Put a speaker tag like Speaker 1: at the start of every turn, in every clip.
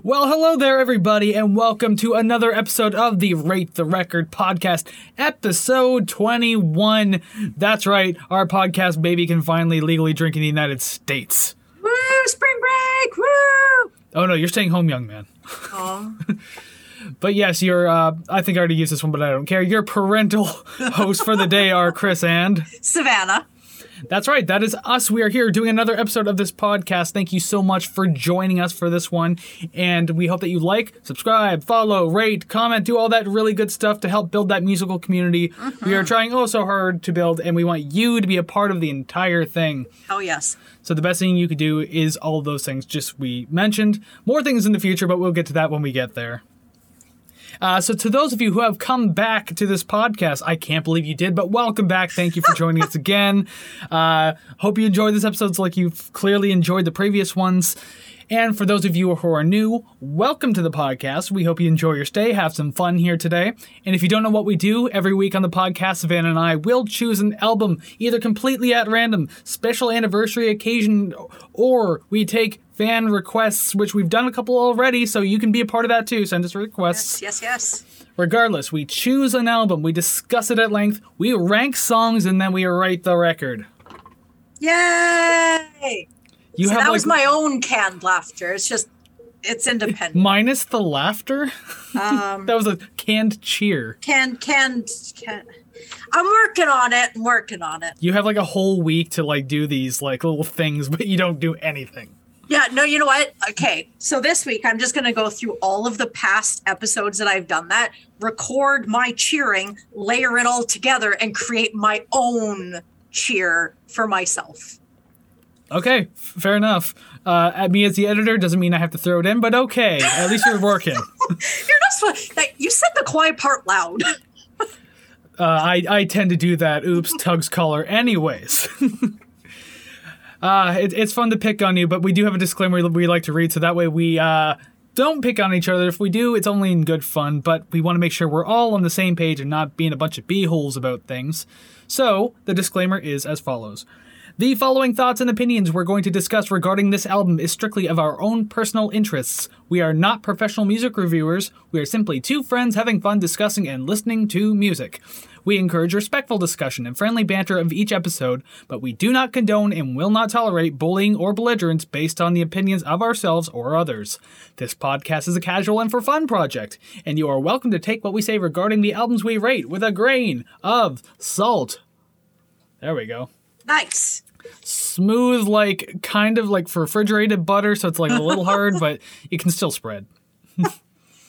Speaker 1: Well, hello there, everybody, and welcome to another episode of the Rate the Record podcast, episode 21. That's right, our podcast baby can finally legally drink in the United States.
Speaker 2: Woo! Spring break! Woo!
Speaker 1: Oh no, you're staying home, young man. But yes, you're, uh, I think I already used this one, but I don't care. Your parental hosts for the day are Chris and.
Speaker 2: Savannah.
Speaker 1: That's right. That is us. We are here doing another episode of this podcast. Thank you so much for joining us for this one. And we hope that you like, subscribe, follow, rate, comment, do all that really good stuff to help build that musical community. We are uh-huh. trying oh so hard to build, and we want you to be a part of the entire thing.
Speaker 2: Oh, yes.
Speaker 1: So the best thing you could do is all those things just we mentioned. More things in the future, but we'll get to that when we get there. Uh, so to those of you who have come back to this podcast, I can't believe you did, but welcome back. Thank you for joining us again. Uh, hope you enjoyed this episode like you've clearly enjoyed the previous ones. And for those of you who are new, welcome to the podcast. We hope you enjoy your stay, have some fun here today. And if you don't know what we do, every week on the podcast, Savannah and I will choose an album, either completely at random, special anniversary occasion, or we take fan requests, which we've done a couple already, so you can be a part of that too. Send us requests.
Speaker 2: Yes, yes, yes.
Speaker 1: Regardless, we choose an album, we discuss it at length, we rank songs, and then we write the record.
Speaker 2: Yay!
Speaker 1: You
Speaker 2: so
Speaker 1: have
Speaker 2: that
Speaker 1: like
Speaker 2: was my own canned laughter. It's just, it's independent.
Speaker 1: minus the laughter.
Speaker 2: Um,
Speaker 1: that was a canned cheer.
Speaker 2: canned, canned, canned. I'm working on it. I'm working on it.
Speaker 1: You have like a whole week to like do these like little things, but you don't do anything.
Speaker 2: Yeah, no, you know what? Okay, so this week I'm just going to go through all of the past episodes that I've done that, record my cheering, layer it all together, and create my own cheer for myself.
Speaker 1: Okay, fair enough. Uh, at me as the editor doesn't mean I have to throw it in, but okay, at least you're working.
Speaker 2: You're not supposed. You said the quiet part loud.
Speaker 1: Uh, I I tend to do that. Oops, Tug's collar. Anyways. Uh, it, it's fun to pick on you, but we do have a disclaimer we like to read, so that way we uh, don't pick on each other. If we do, it's only in good fun, but we want to make sure we're all on the same page and not being a bunch of beeholes about things. So, the disclaimer is as follows. The following thoughts and opinions we're going to discuss regarding this album is strictly of our own personal interests. We are not professional music reviewers, we are simply two friends having fun discussing and listening to music. We encourage respectful discussion and friendly banter of each episode, but we do not condone and will not tolerate bullying or belligerence based on the opinions of ourselves or others. This podcast is a casual and for fun project, and you are welcome to take what we say regarding the albums we rate with a grain of salt. There we go
Speaker 2: nice.
Speaker 1: smooth, like kind of like refrigerated butter, so it's like a little hard, but it can still spread.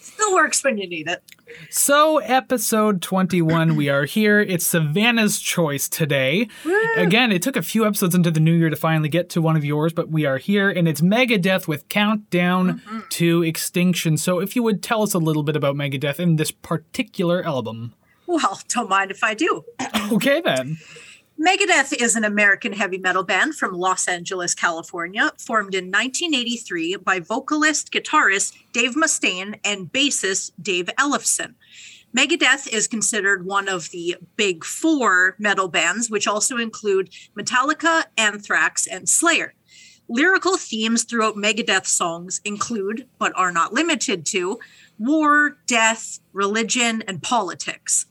Speaker 2: Still works when you need it.
Speaker 1: So, episode 21, we are here. It's Savannah's choice today. Again, it took a few episodes into the new year to finally get to one of yours, but we are here, and it's Megadeth with Countdown mm-hmm. to Extinction. So, if you would tell us a little bit about Megadeth and this particular album.
Speaker 2: Well, don't mind if I do.
Speaker 1: Okay, then.
Speaker 2: Megadeth is an American heavy metal band from Los Angeles, California, formed in 1983 by vocalist, guitarist Dave Mustaine and bassist Dave Ellefson. Megadeth is considered one of the big four metal bands, which also include Metallica, Anthrax, and Slayer. Lyrical themes throughout Megadeth songs include, but are not limited to, war, death, religion, and politics.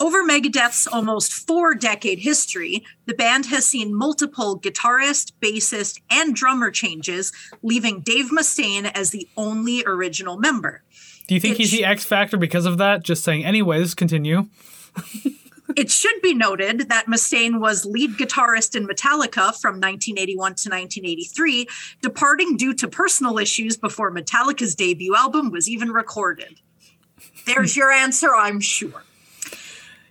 Speaker 2: Over Megadeth's almost four decade history, the band has seen multiple guitarist, bassist, and drummer changes, leaving Dave Mustaine as the only original member.
Speaker 1: Do you think
Speaker 2: It
Speaker 1: he's
Speaker 2: sh-
Speaker 1: the X Factor because of that? Just saying. Anyways, continue.
Speaker 2: It should be noted that Mustaine was lead guitarist in Metallica from 1981 to 1983, departing due to personal issues before Metallica's debut album was even recorded. There's your answer, I'm sure.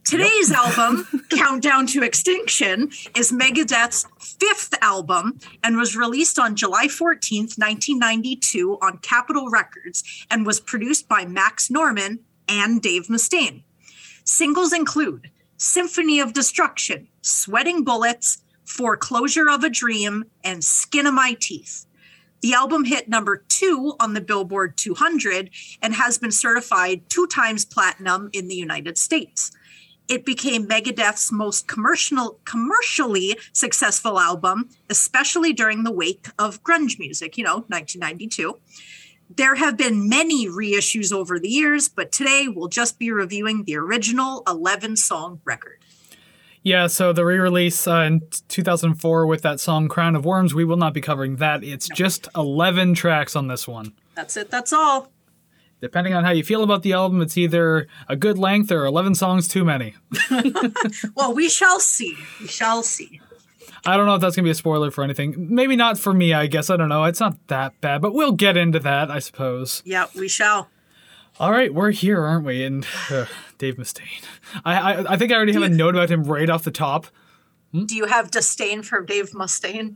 Speaker 2: Today's album, Countdown to Extinction, is Megadeth's fifth album and was released on July 14th, 1992 on Capitol Records and was produced by Max Norman and Dave Mustaine. Singles include Symphony of Destruction, Sweating Bullets, Foreclosure of a Dream, and Skin of My Teeth. The album hit number two on the Billboard 200 and has been certified two times platinum in the United States. It became Megadeth's most commercial, commercially successful album, especially during the wake of grunge music, you know, 1992. There have been many reissues over the years, but today we'll just be reviewing the original 11 song record.
Speaker 1: Yeah, so the re-release uh, in 2004 with that song "Crown of Worms," we will not be covering that. It's just 11 tracks on this one.
Speaker 2: That's it. That's all.
Speaker 1: Depending on how you feel about the album, it's either a good length or 11 songs too many.
Speaker 2: well, we shall see. We shall see.
Speaker 1: I don't know if that's going to be a spoiler for anything. Maybe not for me, I guess. I don't know. It's not that bad, but we'll get into that, I suppose.
Speaker 2: Yeah, we shall.
Speaker 1: All right, we're here, aren't we? And uh, Dave Mustaine. I, I I think I already have a note about him right off the top.
Speaker 2: Do you have disdain for Dave Mustaine?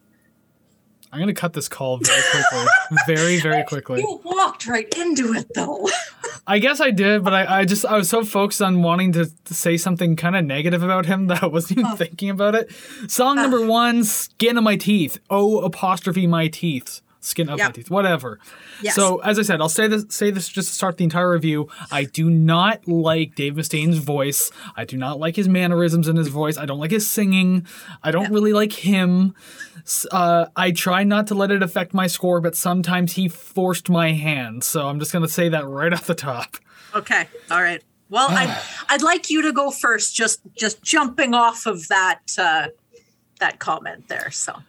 Speaker 1: I'm gonna cut this call very quickly, very very quickly.
Speaker 2: You walked right into it, though.
Speaker 1: I guess I did, but I, I just I was so focused on wanting to, to say something kind of negative about him that I wasn't even oh. thinking about it. Song ah. number one, "Skin of My Teeth." Oh, apostrophe my teeth. Skin of my teeth, whatever.
Speaker 2: Yes.
Speaker 1: So as I said, I'll say this say this just to start the entire review. I do not like Dave Mustaine's voice. I do not like his mannerisms in his voice. I don't like his singing. I don't really like him. Uh, I try not to let it affect my score, but sometimes he forced my hand. So I'm just gonna say that right off the top.
Speaker 2: Okay. All right. Well, I'd, I'd like you to go first, just just jumping off of that uh, that comment there. So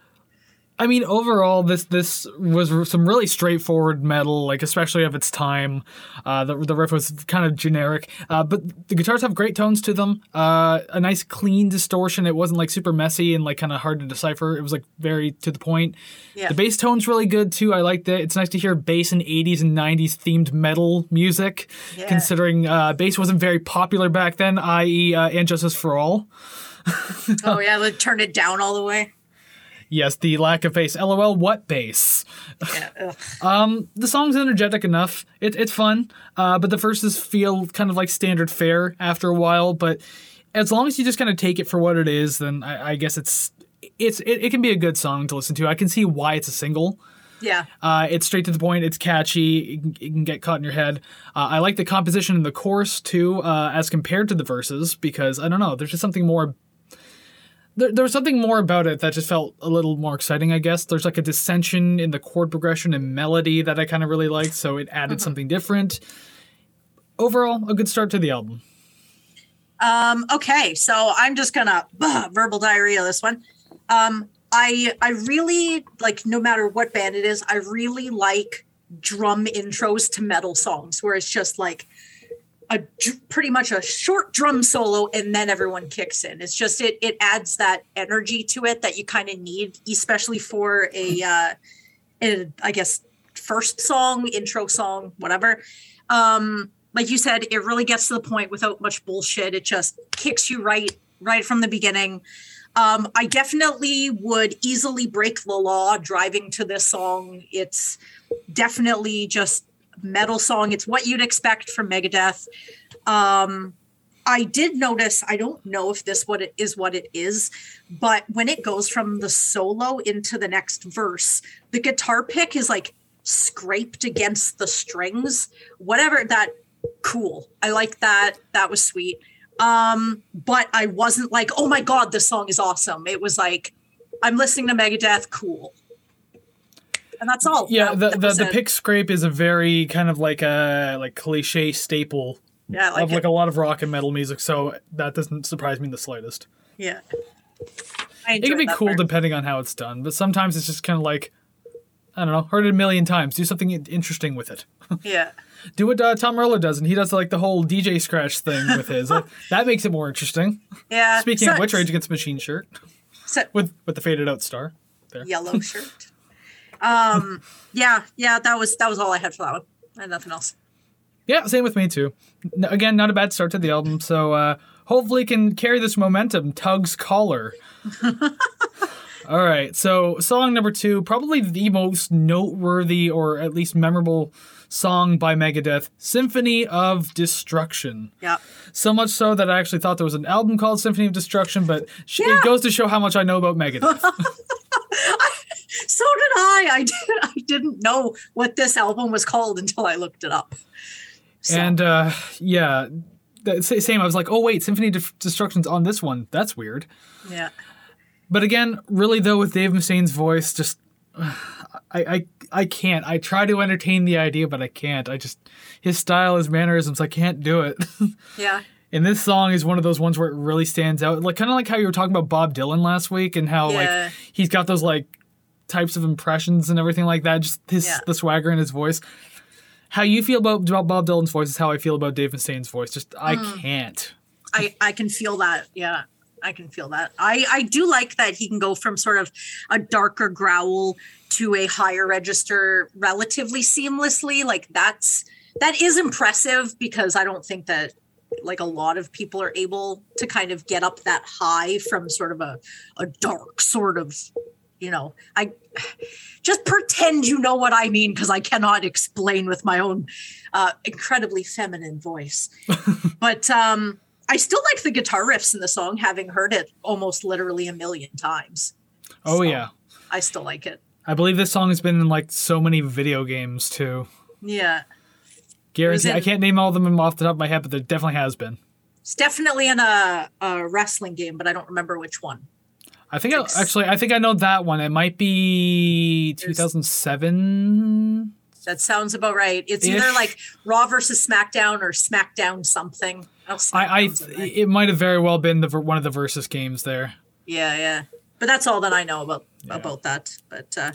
Speaker 1: I mean, overall, this this was some really straightforward metal, like especially of its time. Uh, the the riff was kind of generic, uh, but the guitars have great tones to them. Uh, a nice clean distortion. It wasn't like super messy and like kind of hard to decipher. It was like very to the point.
Speaker 2: Yeah.
Speaker 1: The bass tone's really good too. I liked it. It's nice to hear bass in 80s and 90s themed metal music,
Speaker 2: Yeah.
Speaker 1: considering uh, bass wasn't very popular back then, i.e., uh, And Justice for All.
Speaker 2: oh yeah, let's turn it down all the way.
Speaker 1: Yes, the lack of bass. LOL, what bass?
Speaker 2: Yeah. ugh.
Speaker 1: the song's energetic enough. It, it's fun, uh, but the verses feel kind of like standard fare after a while. But as long as you just kind of take it for what it is, then I, I guess it's it's it, it can be a good song to listen to. I can see why it's a single.
Speaker 2: Yeah.
Speaker 1: Uh, it's straight to the point. It's catchy. It can, it can get caught in your head. Uh, I like the composition in the chorus too, uh, as compared to the verses, because I don't know. There's just something more. There, there was something more about it that just felt a little more exciting. I guess there's like a dissension in the chord progression and melody that I kind of really liked, so it added something different. Overall, a good start to the album.
Speaker 2: Um, okay, so I'm just gonna bah, verbal diarrhea this one. Um, I I really like no matter what band it is, I really like drum intros to metal songs where it's just like a pretty much a short drum solo and then everyone kicks in. It's just it it adds that energy to it that you kind of need, especially for a uh, a, I guess first song, intro song, whatever. Um, like you said, it really gets to the point without much bullshit. It just kicks you right right from the beginning. Um, I definitely would easily break the law driving to this song. It's definitely just metal song. It's what you'd expect from Megadeth. Um, I did notice. I don't know if this what it is what it is, but when it goes from the solo into the next verse, the guitar pick is like scraped against the strings. Whatever that cool. I like that. That was sweet. Um, but I wasn't like, oh my god, this song is awesome. It was like, I'm listening to Megadeth, cool. And that's all.
Speaker 1: Yeah, the the, the pick scrape is a very kind of like a like cliche staple
Speaker 2: Yeah, like
Speaker 1: of
Speaker 2: it.
Speaker 1: like a lot of rock and metal music, so that doesn't surprise me in the slightest.
Speaker 2: yeah.
Speaker 1: It can be cool
Speaker 2: part.
Speaker 1: depending on how it's done, but sometimes it's just kind of like, I don't know, heard it a million times. Do something interesting with it.
Speaker 2: Yeah.
Speaker 1: Do what uh, Tom Morello does, and he does like the whole DJ scratch thing with his. That- that makes it more interesting.
Speaker 2: Yeah.
Speaker 1: Speaking
Speaker 2: so-
Speaker 1: of which, Rage Against Machine shirt
Speaker 2: so-
Speaker 1: with with the faded out star. There.
Speaker 2: yellow shirt. Um, yeah, yeah, that was that was all I had for that one. I had nothing else.
Speaker 1: Yeah, same with me too. Again, not a bad start to the album, so uh, hopefully can carry this momentum. Tug's Collar. All right, so song number two, probably the most noteworthy or at least memorable song by Megadeth, Symphony of Destruction.
Speaker 2: Yeah.
Speaker 1: So much so that I actually thought there was an album called Symphony of Destruction, but
Speaker 2: Yeah.
Speaker 1: it goes to show how much I know about Megadeth.
Speaker 2: So did I. I did I didn't know what this album was called until I looked it up. So,
Speaker 1: And uh, yeah, that same. I was like, oh wait, Symphony of Destruction's on this one. That's weird.
Speaker 2: Yeah.
Speaker 1: But again, really though, with Dave Mustaine's voice, just I, I I can't. I try to entertain the idea, but I can't. I just his style, his mannerisms, I can't do it.
Speaker 2: Yeah.
Speaker 1: and this song is one of those ones where it really stands out. Like kind of like how you were talking about Bob Dylan last week, and how
Speaker 2: Yeah.
Speaker 1: like he's got those like types of impressions and everything like that. Just his
Speaker 2: Yeah.
Speaker 1: the swagger in his voice. How you feel about, about Bob Dylan's voice is how I feel about Dave Mustaine's voice. Just I
Speaker 2: Mm.
Speaker 1: can't.
Speaker 2: I, I can feel that. Yeah. I can feel that. I, I do like that he can go from sort of a darker growl to a higher register relatively seamlessly. Like that's that is impressive because I don't think that like a lot of people are able to kind of get up that high from sort of a, a dark sort of you know i just pretend you know what i mean because i cannot explain with my own uh, incredibly feminine voice but um i still like the guitar riffs in the song having heard it almost literally a million times
Speaker 1: Oh
Speaker 2: So,
Speaker 1: yeah.
Speaker 2: i still like it
Speaker 1: I believe this song has been in like so many video games too.
Speaker 2: yeah
Speaker 1: Guarantee.
Speaker 2: in-
Speaker 1: I can't name all of them off the top of my head, but there definitely has been.
Speaker 2: it's definitely in a, a wrestling game but i don't remember which one
Speaker 1: I think I, actually I think I know that one. It might be 2007.
Speaker 2: that sounds about right it's
Speaker 1: Ish.
Speaker 2: either like raw versus smackdown or smackdown something Oh,
Speaker 1: I, I
Speaker 2: SmackDown's in there.
Speaker 1: it might have very well been the one of the versus games there.
Speaker 2: Yeah, yeah. But that's all that I know about about that. But uh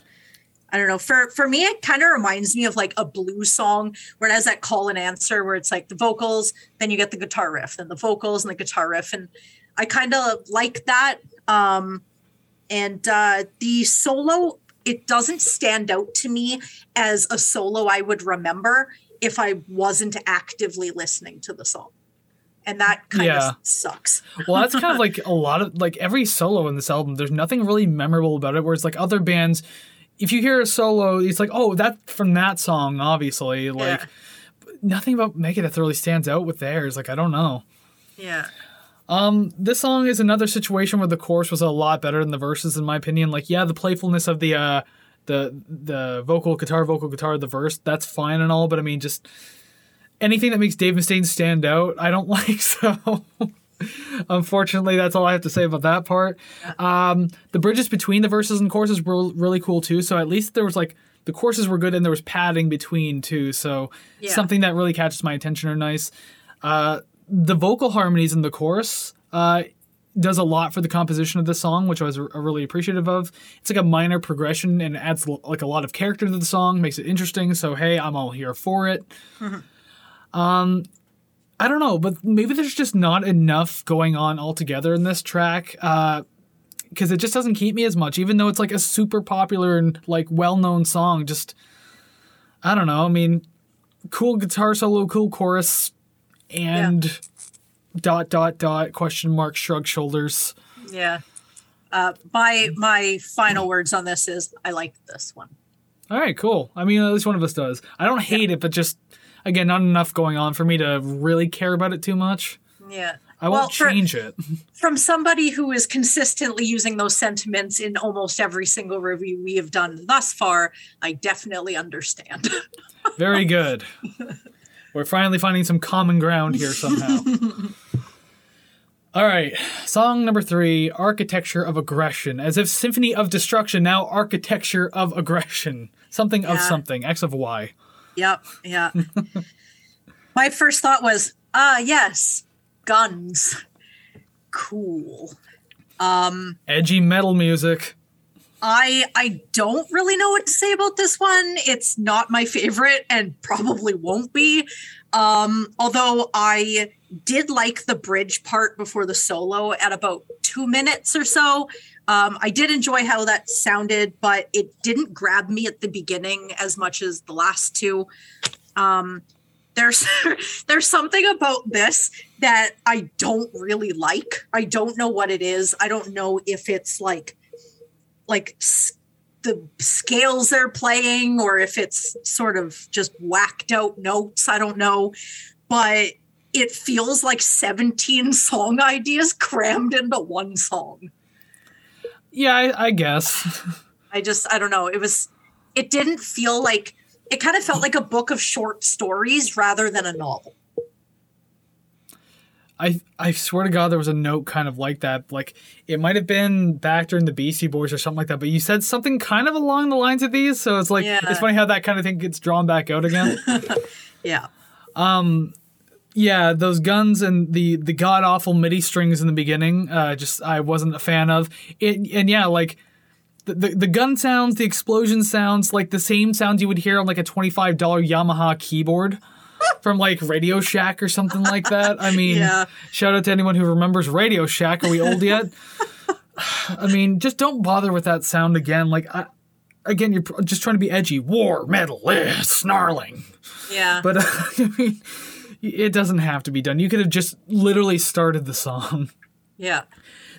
Speaker 2: I don't know. For for me, it kind of reminds me of like a blues song where it has that call and answer where it's like the vocals, then you get the guitar riff, then the vocals and the guitar riff. And I kind of like that. Um and uh the solo, it doesn't stand out to me as a solo I would remember if I wasn't actively listening to the song. And that kind
Speaker 1: Yeah.
Speaker 2: of sucks.
Speaker 1: Well, that's kind of like a lot of like every solo in this album. There's nothing really memorable about it. Whereas like other bands, if you hear a solo, it's like, oh, that from that song, obviously. Like
Speaker 2: Yeah.
Speaker 1: nothing about Megadeth really stands out with theirs. Like I don't know.
Speaker 2: Yeah.
Speaker 1: Um, this song is another situation where the chorus was a lot better than the verses, in my opinion. Like, yeah, the playfulness of the uh, the the vocal guitar, vocal guitar, the verse, that's fine and all, but I mean, just anything that makes Dave Mustaine stand out, I don't like. So, unfortunately, that's all I have to say about that part. Um, the bridges between the verses and choruses were really cool too. So at least there was like the choruses were good and there was padding between too. So
Speaker 2: Yeah.
Speaker 1: something that really catches my attention are nice. Uh, the vocal harmonies in the chorus uh, does a lot for the composition of the song, which I was r- really appreciative of. It's like a minor progression and adds l- like a lot of character to the song, makes it interesting. So hey, I'm all here for it. Um, I don't know, but maybe there's just not enough going on altogether in this track. Uh, because it just doesn't keep me as much, even though it's like a super popular and like well-known song. Just, I don't know. I mean, cool guitar solo, cool chorus, and dot dot dot question mark shrug shoulders.
Speaker 2: Yeah. Uh, my my final words on this is I like this one.
Speaker 1: All right, cool. I mean, at least one of us does. I don't hate it, but just again, not enough going on for me to really care about it too much.
Speaker 2: Yeah.
Speaker 1: I
Speaker 2: Well,
Speaker 1: won't
Speaker 2: for-
Speaker 1: change it.
Speaker 2: From somebody who is consistently using those sentiments in almost every single review we have done thus far, I definitely understand.
Speaker 1: Very good. We're finally finding some common ground here somehow. All right, song number three Architecture of Aggression. As if Symphony of Destruction, now Architecture of Aggression. Something of something, X of Y.
Speaker 2: yep. Yeah. my first thought was, ah, yes, guns. Cool. Um,
Speaker 1: Edgy metal music.
Speaker 2: I I don't really know what to say about this one. It's not my favorite and probably won't be. Um, although I did like the bridge part before the solo at about two minutes or so. Um, I did enjoy how that sounded, but it didn't grab me at the beginning as much as the last two. Um, there's there's something about this that I don't really like. I don't know what it is. I don't know if it's like like s- the scales they're playing or if it's sort of just whacked out notes. I don't know. But it feels like 17 song ideas crammed into one song.
Speaker 1: Yeah, I, I guess.
Speaker 2: I just, I don't know. It was, it didn't feel like, it kind of felt like a book of short stories rather than a novel.
Speaker 1: I I swear to God, there was a note kind of like that. Like it might have been back during the Beastie Boys or something like that. But you said something kind of along the lines of these, so it's like
Speaker 2: Yeah.
Speaker 1: it's funny how that kind of thing gets drawn back out again.
Speaker 2: Yeah.
Speaker 1: yeah, those guns and the the god awful MIDI strings in the beginning, uh, just I wasn't a fan of. It, and yeah, like the, the the gun sounds, the explosion sounds, like the same sounds you would hear on like a twenty five dollar Yamaha keyboard. From like Radio Shack or something like that. I mean,
Speaker 2: Yeah.
Speaker 1: shout out to anyone who remembers Radio Shack. Are we old yet? I mean, just don't bother with that sound again. Like, I, again, you're just trying to be edgy. War, metal, eh, snarling.
Speaker 2: Yeah.
Speaker 1: But uh, I mean, it doesn't have to be done. You could have just literally started the song.
Speaker 2: yeah.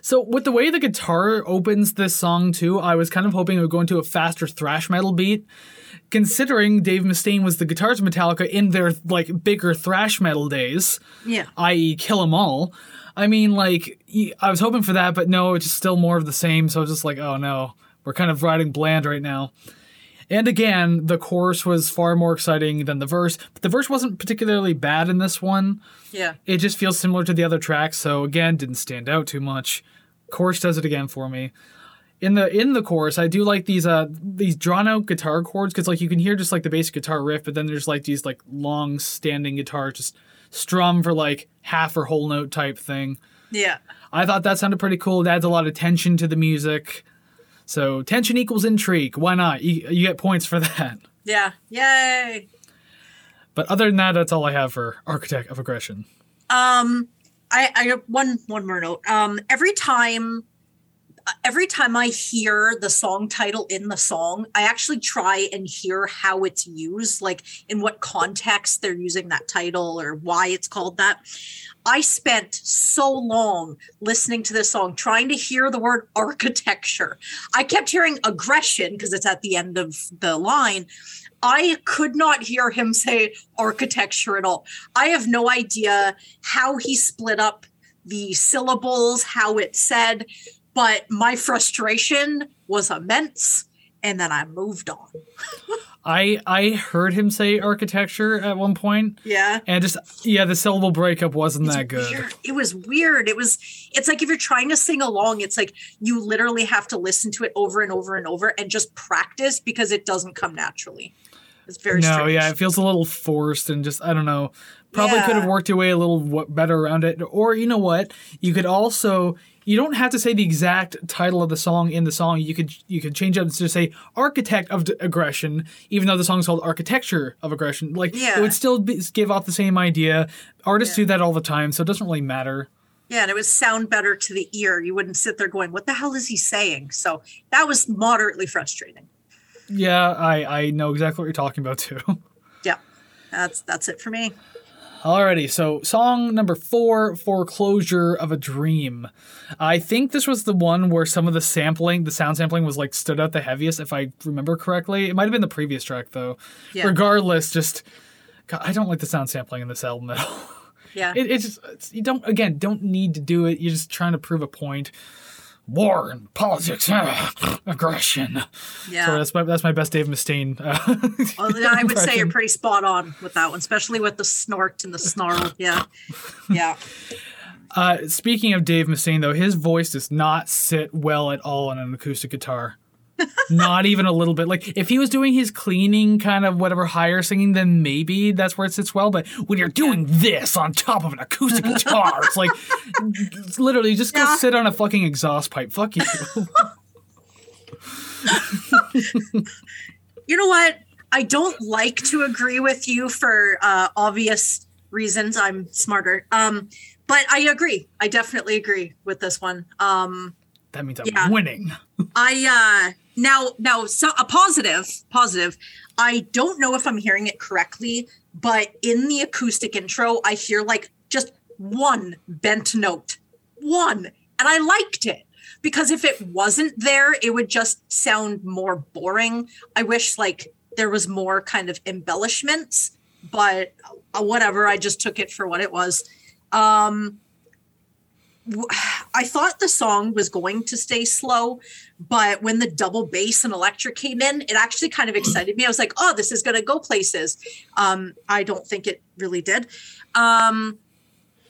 Speaker 1: So with the way the guitar opens this song too, I was kind of hoping it would go into a faster thrash metal beat. Considering Dave Mustaine was the guitars of Metallica in their like bigger thrash metal days,
Speaker 2: Yeah.
Speaker 1: i.e., Kill 'Em All. I mean, like I was hoping for that, but no, it's just still more of the same. So I was just like, oh no, we're kind of riding bland right now. And again, the chorus was far more exciting than the verse. But the verse wasn't particularly bad in this one.
Speaker 2: Yeah.
Speaker 1: It just feels similar to the other tracks, so again, didn't stand out too much. Chorus does it again for me. In the in the chorus, I do like these uh these drawn out guitar chords because like you can hear just like the basic guitar riff, but then there's like these like long standing guitar just strum for like half or whole note type thing.
Speaker 2: Yeah.
Speaker 1: I thought that sounded pretty cool. It adds a lot of tension to the music. So tension equals intrigue. Why not? You, you get points for that.
Speaker 2: Yeah. Yay.
Speaker 1: But other than that, that's all I have for Architect of Aggression.
Speaker 2: Um, I, I one one more note. Um, every time, every time I hear the song title in the song, I actually try and hear how it's used, like in what context they're using that title or why it's called that. I spent so long listening to this song trying to hear the word architecture. I kept hearing aggression because it's at the end of the line. I could not hear him say architecture at all. I have no idea how he split up the syllables, how it said, but my frustration was immense. And then I moved on.
Speaker 1: I I heard him say architecture at one point,
Speaker 2: Yeah.
Speaker 1: and just yeah, the syllable breakup wasn't that good.
Speaker 2: Weird. It was weird. It was, it's like if you're trying to sing along, it's like you literally have to listen to it over and over and over and just practice because it doesn't come naturally. It's very
Speaker 1: No,
Speaker 2: strange.
Speaker 1: yeah, it feels a little forced and just I don't know. Probably could have worked your way a little w- better around it. Or you know what? You could also you don't have to say the exact title of the song in the song. You could you could change it to say architect of d- aggression, even though the song's called architecture of aggression. Like
Speaker 2: Yeah.
Speaker 1: it would still be, give off the same idea. Artists do that all the time, so it doesn't really matter.
Speaker 2: Yeah, and it would sound better to the ear. You wouldn't sit there going, "What the hell is he saying?" So that was moderately frustrating.
Speaker 1: Yeah, I I know exactly what you're talking about too.
Speaker 2: Yeah, that's that's it for me.
Speaker 1: Alrighty, so song number four, Foreclosure of a Dream. I think this was the one where some of the sampling, the sound sampling was like stood out the heaviest, if I remember correctly. It might have been the previous track though.
Speaker 2: Yeah.
Speaker 1: Regardless, just God, I don't like the sound sampling in this album at all.
Speaker 2: Yeah,
Speaker 1: It, it's just it's, you don't again don't need to do it. You're just trying to prove a point. War and politics, aggression.
Speaker 2: yeah.
Speaker 1: Sorry, that's my that's my best Dave Mustaine. Uh,
Speaker 2: Well, I would say you're pretty spot on with that one, especially with the snort and the snarl. Yeah, yeah,
Speaker 1: Uh, speaking of Dave Mustaine, though, his voice does not sit well at all on an acoustic guitar. Not even a little bit. Like if he was doing his cleaning kind of whatever higher singing, then maybe that's where it sits well. But when you're doing this on top of an acoustic guitar, it's like it's literally just go
Speaker 2: Yeah.
Speaker 1: sit on a fucking exhaust pipe. Fuck you.
Speaker 2: You know what? I don't like to agree with you for uh, obvious reasons. I'm smarter. Um, but I agree. I definitely agree with this one. Um,
Speaker 1: that means I'm
Speaker 2: Yeah.
Speaker 1: winning.
Speaker 2: I uh now now so a positive positive. I don't know if I'm hearing it correctly, but in the acoustic intro, I hear like just one bent note, one, and I liked it because if it wasn't there, it would just sound more boring. I wish like there was more kind of embellishments, but uh, whatever. I just took it for what it was. Um, I thought the song was going to stay slow, but when the double bass and electric came in, it actually kind of excited me. I was like, "Oh, this is going to go places." Um, I don't think it really did. Um,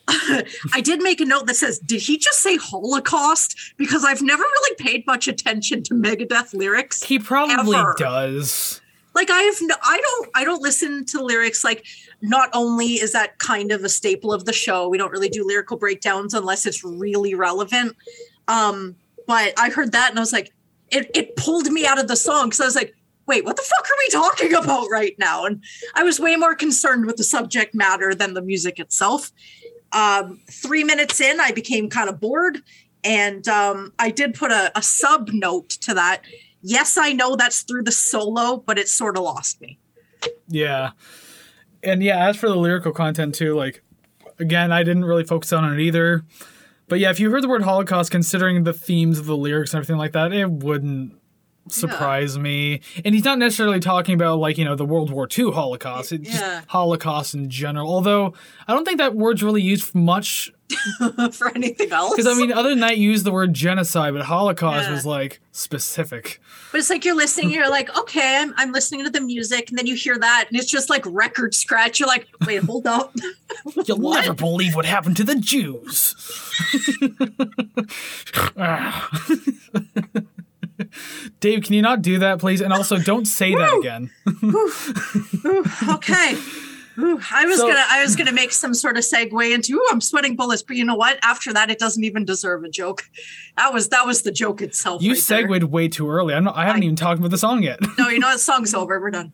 Speaker 2: I did make a note that says, "Did he just say Holocaust?" Because I've never really paid much attention to Megadeth lyrics.
Speaker 1: He probably
Speaker 2: Ever.
Speaker 1: does.
Speaker 2: Like I have, no, I don't, I don't listen to lyrics. Like, not only is that kind of a staple of the show, we don't really do lyrical breakdowns unless it's really relevant. Um, but I heard that and I was like, it, it pulled me out of the song because I was like, wait, what the fuck are we talking about right now? And I was way more concerned with the subject matter than the music itself. Um, three minutes in, I became kind of bored. And um, I did put a, a sub note to that. Yes, I know that's through the solo, but it sort of lost me.
Speaker 1: Yeah. And yeah, as for the lyrical content too, like again, I didn't really focus on it either. But yeah, if you heard the word Holocaust, considering the themes of the lyrics and everything like that, it wouldn't surprise me. And he's not necessarily talking about like, you know, the World War II Holocaust. It's
Speaker 2: Yeah.
Speaker 1: just Holocaust in general. Although I don't think that word's really used much
Speaker 2: for anything else.
Speaker 1: because I mean other than that you use the word genocide, but Holocaust
Speaker 2: Yeah.
Speaker 1: was like specific.
Speaker 2: But it's like you're listening, you're like, okay, I'm, I'm listening to the music, and then you hear that, and it's just like record scratch. You're like, wait, hold up.
Speaker 1: You'll never believe what happened to the Jews. Ah. Dave, can you not do that, please? And also, don't say that again.
Speaker 2: Okay. Ooh, I was
Speaker 1: So-
Speaker 2: gonna I was gonna make some sort of segue into ooh, I'm sweating bullets, but you know what? After that, it doesn't even deserve a joke. That was that was the joke itself.
Speaker 1: You
Speaker 2: right there.
Speaker 1: segued way too early. I'm not, I haven't
Speaker 2: I-
Speaker 1: even talked about the song yet.
Speaker 2: No, you know what? Song's over. We're done.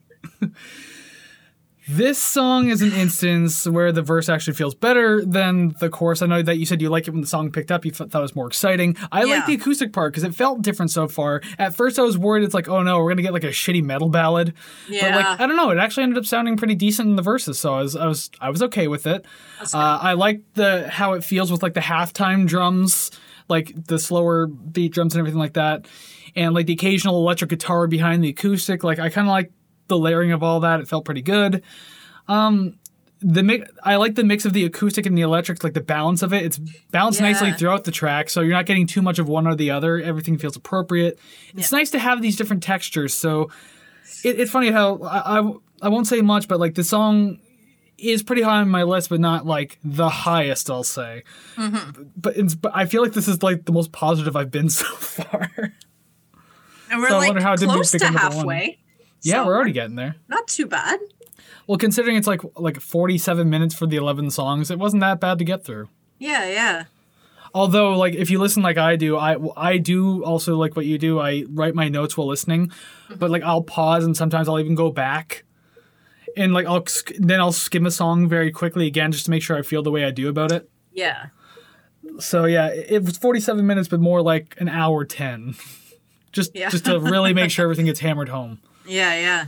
Speaker 1: This song is an instance where the verse actually feels better than the chorus. I know that you said you like it when the song picked up. You thought it was more exciting. I like the acoustic part because it felt different so far. At first, I was worried it's like, oh no, we're gonna get like a shitty metal ballad. But
Speaker 2: Yeah.
Speaker 1: like, I don't know. It actually ended up sounding pretty decent in the verses, so I was, I was, I was okay with it. Uh, I like the how it feels with like the halftime drums, like the slower beat drums and everything like that, and like the occasional electric guitar behind the acoustic. Like I kind of like the layering of all that. It felt pretty good. Um, the mi- I like the mix of the acoustic and the electric, like the balance of it. It's balanced nicely throughout the track, so you're not getting too much of one or the other. Everything feels appropriate. It's nice to have these different textures. So it, it's funny how I, I I won't say much, but like the song is pretty high on my list, but not like the highest. I'll say. But, it's, but I feel like this is like the most positive I've been so far.
Speaker 2: And we're
Speaker 1: So I wonder how
Speaker 2: close to halfway.
Speaker 1: Yeah,
Speaker 2: So,
Speaker 1: we're already getting there.
Speaker 2: not too bad.
Speaker 1: Well, considering it's like like 47 minutes for the 11 songs, it wasn't that bad to get through.
Speaker 2: Yeah, yeah.
Speaker 1: Although, like, if you listen like I do, I I do also like what you do. I write my notes while listening, mm-hmm. but like I'll pause and sometimes I'll even go back, and like I'll then I'll skim a song very quickly again just to make sure I feel the way I do about it.
Speaker 2: Yeah.
Speaker 1: So yeah, it it was 47 minutes, but more like an hour 10, just
Speaker 2: Yeah.
Speaker 1: just to really make sure everything gets hammered home.
Speaker 2: Yeah, yeah.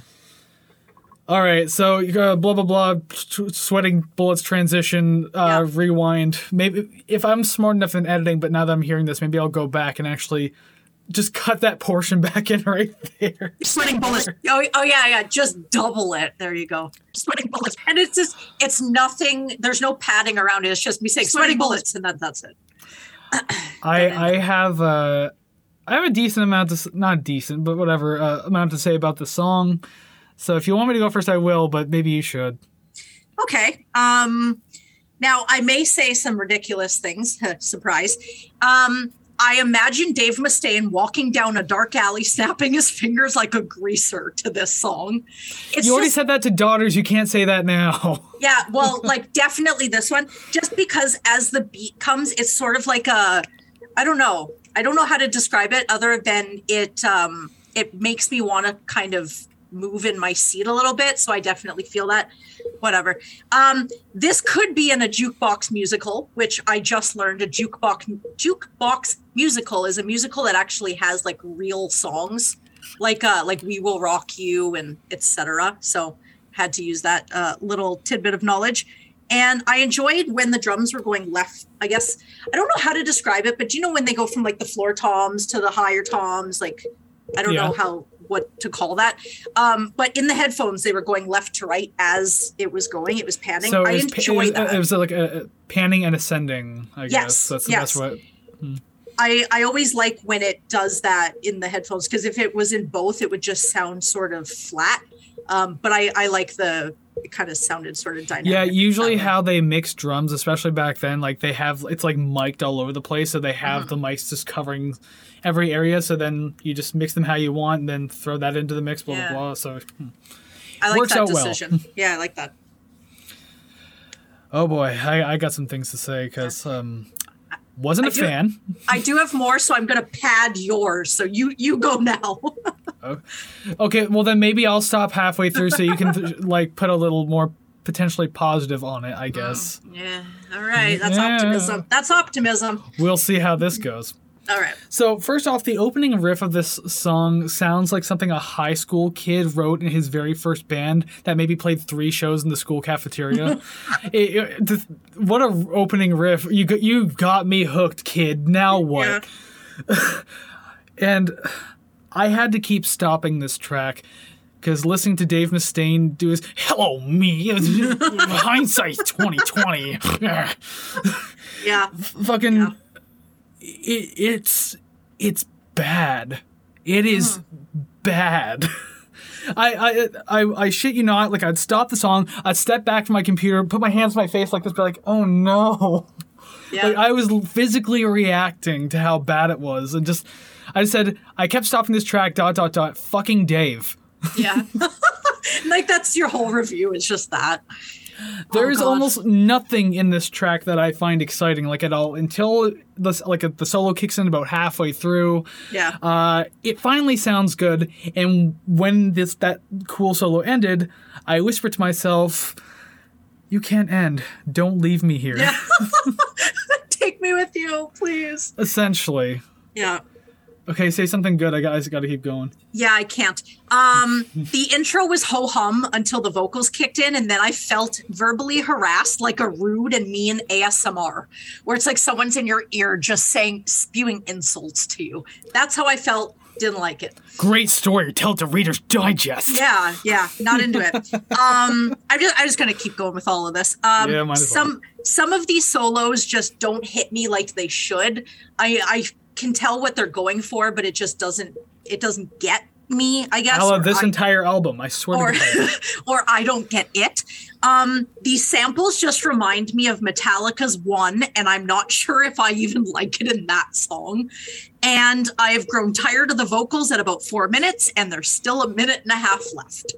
Speaker 1: All right, so you got blah blah blah, s- sweating bullets transition, uh,
Speaker 2: Yeah.
Speaker 1: rewind. Maybe if I'm smart enough in editing, but now that I'm hearing this, maybe I'll go back and actually just cut that portion back in right there.
Speaker 2: Sweating bullets. Oh, oh yeah, yeah. Just double it. There you go. Sweating bullets. And it's just, it's nothing. There's no padding around it. It's just me saying sweating bullets, and that, that's it.
Speaker 1: I I have uh, I have a decent amount to s- not decent, but whatever uh, amount to say about the song. So if you want me to go first, I will, but maybe you should.
Speaker 2: Okay. Um, now I may say some ridiculous things. Surprise. Um, I imagine Dave Mustaine walking down a dark alley, snapping his fingers like a greaser to this song. It's
Speaker 1: You already
Speaker 2: just-
Speaker 1: said that to daughters. You can't say that now.
Speaker 2: Yeah, well, like definitely this one, just because as the beat comes, it's sort of like a, I don't know, I don't know how to describe it other than it, um, it makes me want to kind of move in my seat a little bit. So I definitely feel that. Whatever. Um, this could be in a jukebox musical, which I just learned. A jukebox jukebox musical is a musical that actually has like real songs, like uh, like "We Will Rock You" and etc. So had to use that uh, little tidbit of knowledge. And I enjoyed when the drums were going left. I guess I don't know how to describe it, but you know when they go from like the floor toms to the higher toms, like I don't know how what to call that. Um, but in the headphones, they were going left to right as it was going. It was panning.
Speaker 1: So
Speaker 2: I
Speaker 1: it was, pa- it
Speaker 2: enjoyed
Speaker 1: was,
Speaker 2: that.
Speaker 1: it was like a, a panning and ascending. I
Speaker 2: Yes,
Speaker 1: guess that's
Speaker 2: yes.
Speaker 1: best way.
Speaker 2: I, I always like when it does that in the headphones because if it was in both, it would just sound sort of flat. Um, but I, I like the it kind of sounded sort of dynamic.
Speaker 1: Yeah, usually how they mix drums, especially back then, like they have it's like mic'd all over the place, so they have
Speaker 2: Mm-hmm.
Speaker 1: the mics just covering every area. So then you just mix them how you want, and then throw that into the mix. Blah
Speaker 2: Yeah.
Speaker 1: blah blah. So, hmm.
Speaker 2: I like
Speaker 1: works
Speaker 2: that
Speaker 1: out well.
Speaker 2: decision. yeah, I like that.
Speaker 1: oh boy, I, I got some things to say because um, wasn't a
Speaker 2: I do-
Speaker 1: fan.
Speaker 2: I do have more, so I'm going to pad yours. So you you go now.
Speaker 1: Okay, well then maybe I'll stop halfway through so you can like put a little more potentially positive on it. I oh, guess
Speaker 2: yeah. All right. That's
Speaker 1: Yeah.
Speaker 2: optimism. That's optimism.
Speaker 1: we'll see how this goes.
Speaker 2: All right.
Speaker 1: So first off, the opening riff of this song sounds like something a high school kid wrote in his very first band that maybe played three shows in the school cafeteria. it, it- what a opening riff! You got you got me hooked, kid. Now what? and I had to keep stopping this track because listening to Dave Mustaine do his "Hello me," hindsight twenty twenty.
Speaker 2: Yeah.
Speaker 1: fucking
Speaker 2: Yeah.
Speaker 1: It, it's it's bad it is hmm. bad I, I I I shit you not like I'd stop the song I'd step back from my computer put my hands to my face like this be like oh no
Speaker 2: Yeah.
Speaker 1: like I was physically reacting to how bad it was and just I just said I kept stopping this track dot dot dot fucking Dave
Speaker 2: yeah. like that's your whole review. It's just that.
Speaker 1: There is
Speaker 2: Oh,
Speaker 1: almost nothing in this track that I find exciting, like at all, until the like the solo kicks in about halfway through.
Speaker 2: Yeah.
Speaker 1: Uh, it finally sounds good, and when this that cool solo ended, I whispered to myself, "You can't end. Don't leave me here."
Speaker 2: Yeah. Take me with you, please.
Speaker 1: Essentially.
Speaker 2: Yeah.
Speaker 1: Okay, say something good. I guys got to keep going.
Speaker 2: Yeah, I can't. Um, the intro was ho hum until the vocals kicked in, and then I felt verbally harassed like a rude and mean ASMR, where it's like someone's in your ear just saying, spewing insults to you. That's how I felt. Didn't like it.
Speaker 1: Great story. Tell it to Reader's Digest.
Speaker 2: Yeah, yeah, not into it. Um, I'm just I'm just gonna keep going with all of this. Um,
Speaker 1: Yeah, might as well.
Speaker 2: some some of these solos just don't hit me like they should. I I can tell what they're going for, but it just doesn't it doesn't get me. I guess.
Speaker 1: I love this
Speaker 2: I-
Speaker 1: entire album. I swear
Speaker 2: or
Speaker 1: to God.
Speaker 2: or I don't get it. Um, these samples just remind me of Metallica's One, and I'm not sure if I even like it in that song. And I have grown tired of the vocals at about four minutes, and there's still a minute and a half left.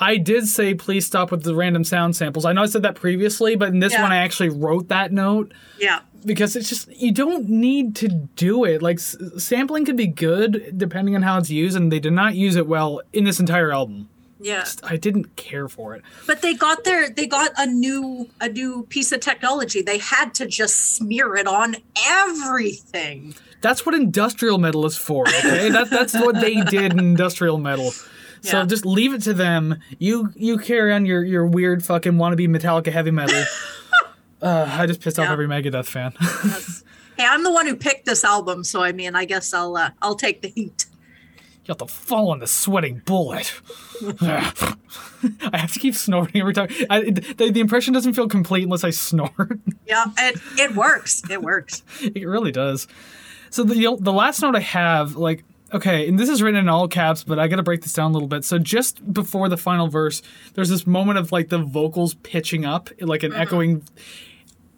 Speaker 1: I did say please stop with the random sound samples. I know I said that previously, but in this
Speaker 2: Yeah.
Speaker 1: one I actually wrote that note
Speaker 2: Yeah.
Speaker 1: because it's just you don't need to do it. Like s- sampling could be good depending on how it's used, and they did not use it well in this entire album.
Speaker 2: Yeah.
Speaker 1: I didn't care for it.
Speaker 2: But they got their they got a new a new piece of technology. They had to just smear it on everything.
Speaker 1: That's what industrial metal is for. Okay, that that's what they did in industrial metal. So
Speaker 2: Yeah.
Speaker 1: just leave it to them. You you carry on your your weird fucking wannabe Metallica heavy metal. uh, I just pissed off every Megadeth fan.
Speaker 2: Hey, I'm the one who picked this album, so I mean, I guess I'll uh, I'll take the heat.
Speaker 1: You have to fall on the sweating bullet. I have to keep snorting every time. I, the, the impression doesn't feel complete unless I snort.
Speaker 2: Yeah, it it works. It works.
Speaker 1: it really does. So the the last note I have, like, okay, and this is written in all caps, but I got to break this down a little bit. So just before the final verse, there's this moment of like the vocals pitching up, like an uh-huh. echoing.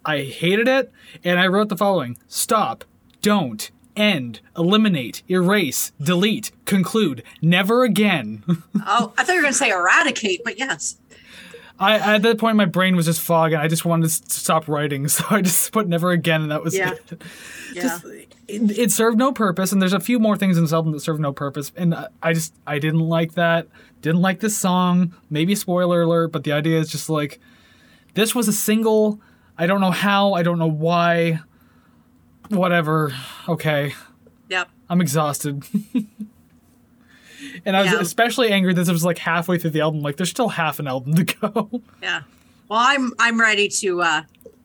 Speaker 1: I hated it, and I wrote the following: Stop, don't, end, eliminate, erase, delete, conclude, never again.
Speaker 2: Oh, I thought you were gonna say eradicate, but yes.
Speaker 1: I at that point my brain was just fog, and I just wanted to stop writing, so I just put never again, and that was
Speaker 2: Yeah.
Speaker 1: it.
Speaker 2: Yeah.
Speaker 1: Just, it, it served no purpose, and there's a few more things in this album that serve no purpose, and I- I just I didn't like that. Didn't like this song. Maybe spoiler alert, but the idea is just like this was a single. I don't know how. I don't know why. Whatever. Okay.
Speaker 2: Yep.
Speaker 1: I'm exhausted. and I was
Speaker 2: Yeah.
Speaker 1: especially angry that this was like halfway through the album. Like there's still half an album to go.
Speaker 2: Yeah. Well, I'm I'm ready to uh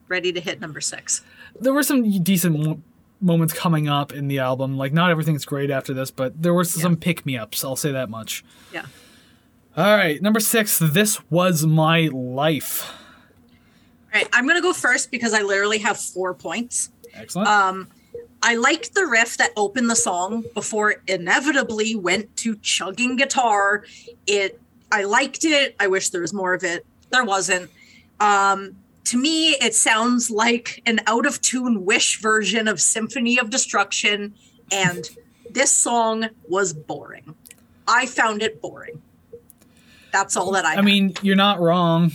Speaker 2: ready to hit number six.
Speaker 1: there were some decent mo- moments coming up in the album. Like not everything's great after this, but there were some pick me ups. I'll say that much.
Speaker 2: Yeah.
Speaker 1: All right, number six. This was my life.
Speaker 2: All right. I'm gonna go first because I literally have four points.
Speaker 1: Excellent.
Speaker 2: Um, I liked the riff that opened the song before it inevitably went to chugging guitar. It I liked it. I wish there was more of it. There wasn't. Um, to me, it sounds like an out of tune Wish version of Symphony of Destruction, and this song was boring. I found it boring. That's all that I.
Speaker 1: I mean, you're not wrong.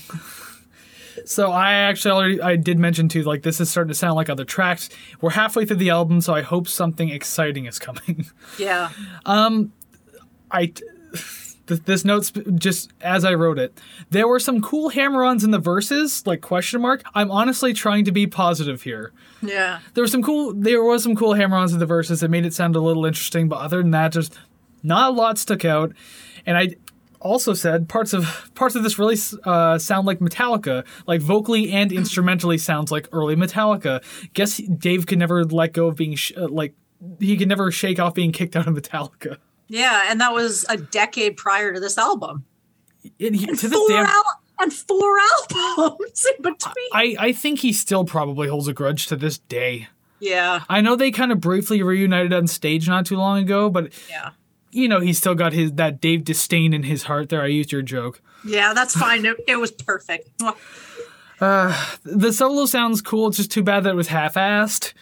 Speaker 1: So I actually already I did mention too, like this is starting to sound like other tracks. We're halfway through the album, so I hope something exciting is coming.
Speaker 2: yeah.
Speaker 1: Um, I th- this note's just as I wrote it. There were some cool hammer-ons in the verses, like question mark. I'm honestly trying to be positive here.
Speaker 2: Yeah.
Speaker 1: There was some cool there was some cool hammer-ons in the verses that made it sound a little interesting, but other than that, just not a lot stuck out. And I also said parts of parts of this really uh, sound like Metallica, like vocally and instrumentally sounds like early Metallica. Guess Dave could never let go of being sh- uh, like he could never shake off being kicked out of Metallica.
Speaker 2: Yeah, and that was a decade prior to this album.
Speaker 1: And he, to
Speaker 2: Four
Speaker 1: I'm-
Speaker 2: al- and four albums in between.
Speaker 1: I, I think he still probably holds a grudge to this day.
Speaker 2: yeah.
Speaker 1: I know they kind of briefly reunited on stage not too long ago, but
Speaker 2: Yeah.
Speaker 1: You know he's still got his that Dave disdain in his heart. There, I used your joke.
Speaker 2: Yeah, that's fine. It, it was perfect.
Speaker 1: The solo sounds cool. It's just too bad that it was half-assed,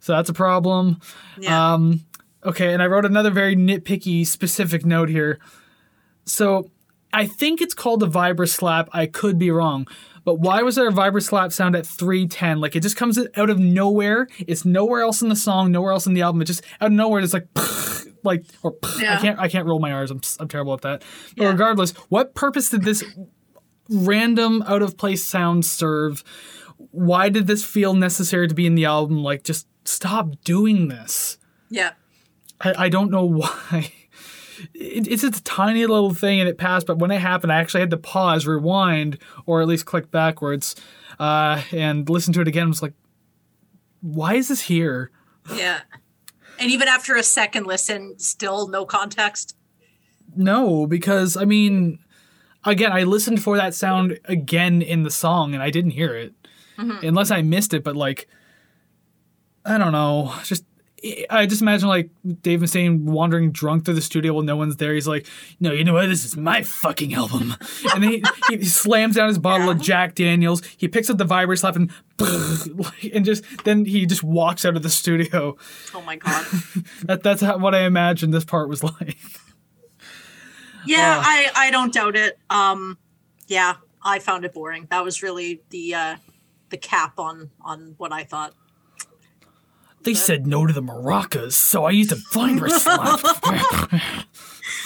Speaker 1: so that's a problem.
Speaker 2: Yeah.
Speaker 1: Um, okay, and I wrote another very nitpicky specific note here. So I think it's called a vibra slap. I could be wrong. But why was there a vibra slap sound at 310? Like it just comes out of nowhere. It's nowhere else in the song, nowhere else in the album. It just out of nowhere, it's like like or I can't I can't roll my R's. I'm I'm terrible at that. But
Speaker 2: Yeah.
Speaker 1: regardless, what purpose did this random out of place sound serve? Why did this feel necessary to be in the album? Like just stop doing this.
Speaker 2: yeah.
Speaker 1: I, I don't know why. It, it's just a tiny little thing and it passed, but when it happened, I actually had to pause, rewind, or at least click backwards uh, and listen to it again. I was like, why is this here?
Speaker 2: Yeah. And even after a second listen, still no context.
Speaker 1: No, because I mean, again, I listened for that sound again in the song and I didn't hear it. Mm-hmm. Unless I missed it, but like, I don't know. Just, I just imagine like Dave Mustaine wandering drunk through the studio while no one's there. He's like, no, you know what? This is my fucking album. And then he, he slams down his bottle of Jack Daniels. He picks up the vibra slap and, and just, then he just walks out of the studio.
Speaker 2: Oh my god.
Speaker 1: That, that's how, what I imagined this part was like.
Speaker 2: Yeah,
Speaker 1: Uh.
Speaker 2: I I don't doubt it. Um yeah, I found it boring. That was really the uh the cap on on what I thought.
Speaker 1: They said no to the maracas, so I used a slap.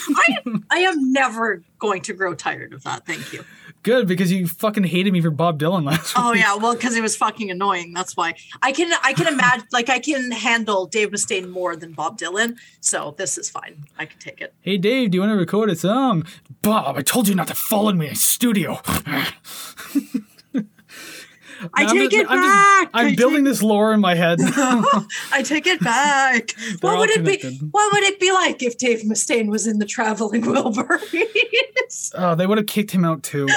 Speaker 2: I I am never going to grow tired of that. Thank you.
Speaker 1: Good, because you fucking hated me for Bob Dylan last oh, week.
Speaker 2: Oh yeah, well, because it was fucking annoying. That's why I can I can imagine like I can handle Dave Mustaine more than Bob Dylan. So this is fine. I can take it.
Speaker 1: Hey Dave, do you want to record a song? Bob, I told you not to follow me in studio.
Speaker 2: I take
Speaker 1: just-
Speaker 2: it
Speaker 1: I'm just-
Speaker 2: back.
Speaker 1: I'm
Speaker 2: I
Speaker 1: building this lore in my head.
Speaker 2: I take it back. what would it be? What would it be like if Dave Mustaine was in the traveling Wilburys?
Speaker 1: oh, they would have kicked him out too.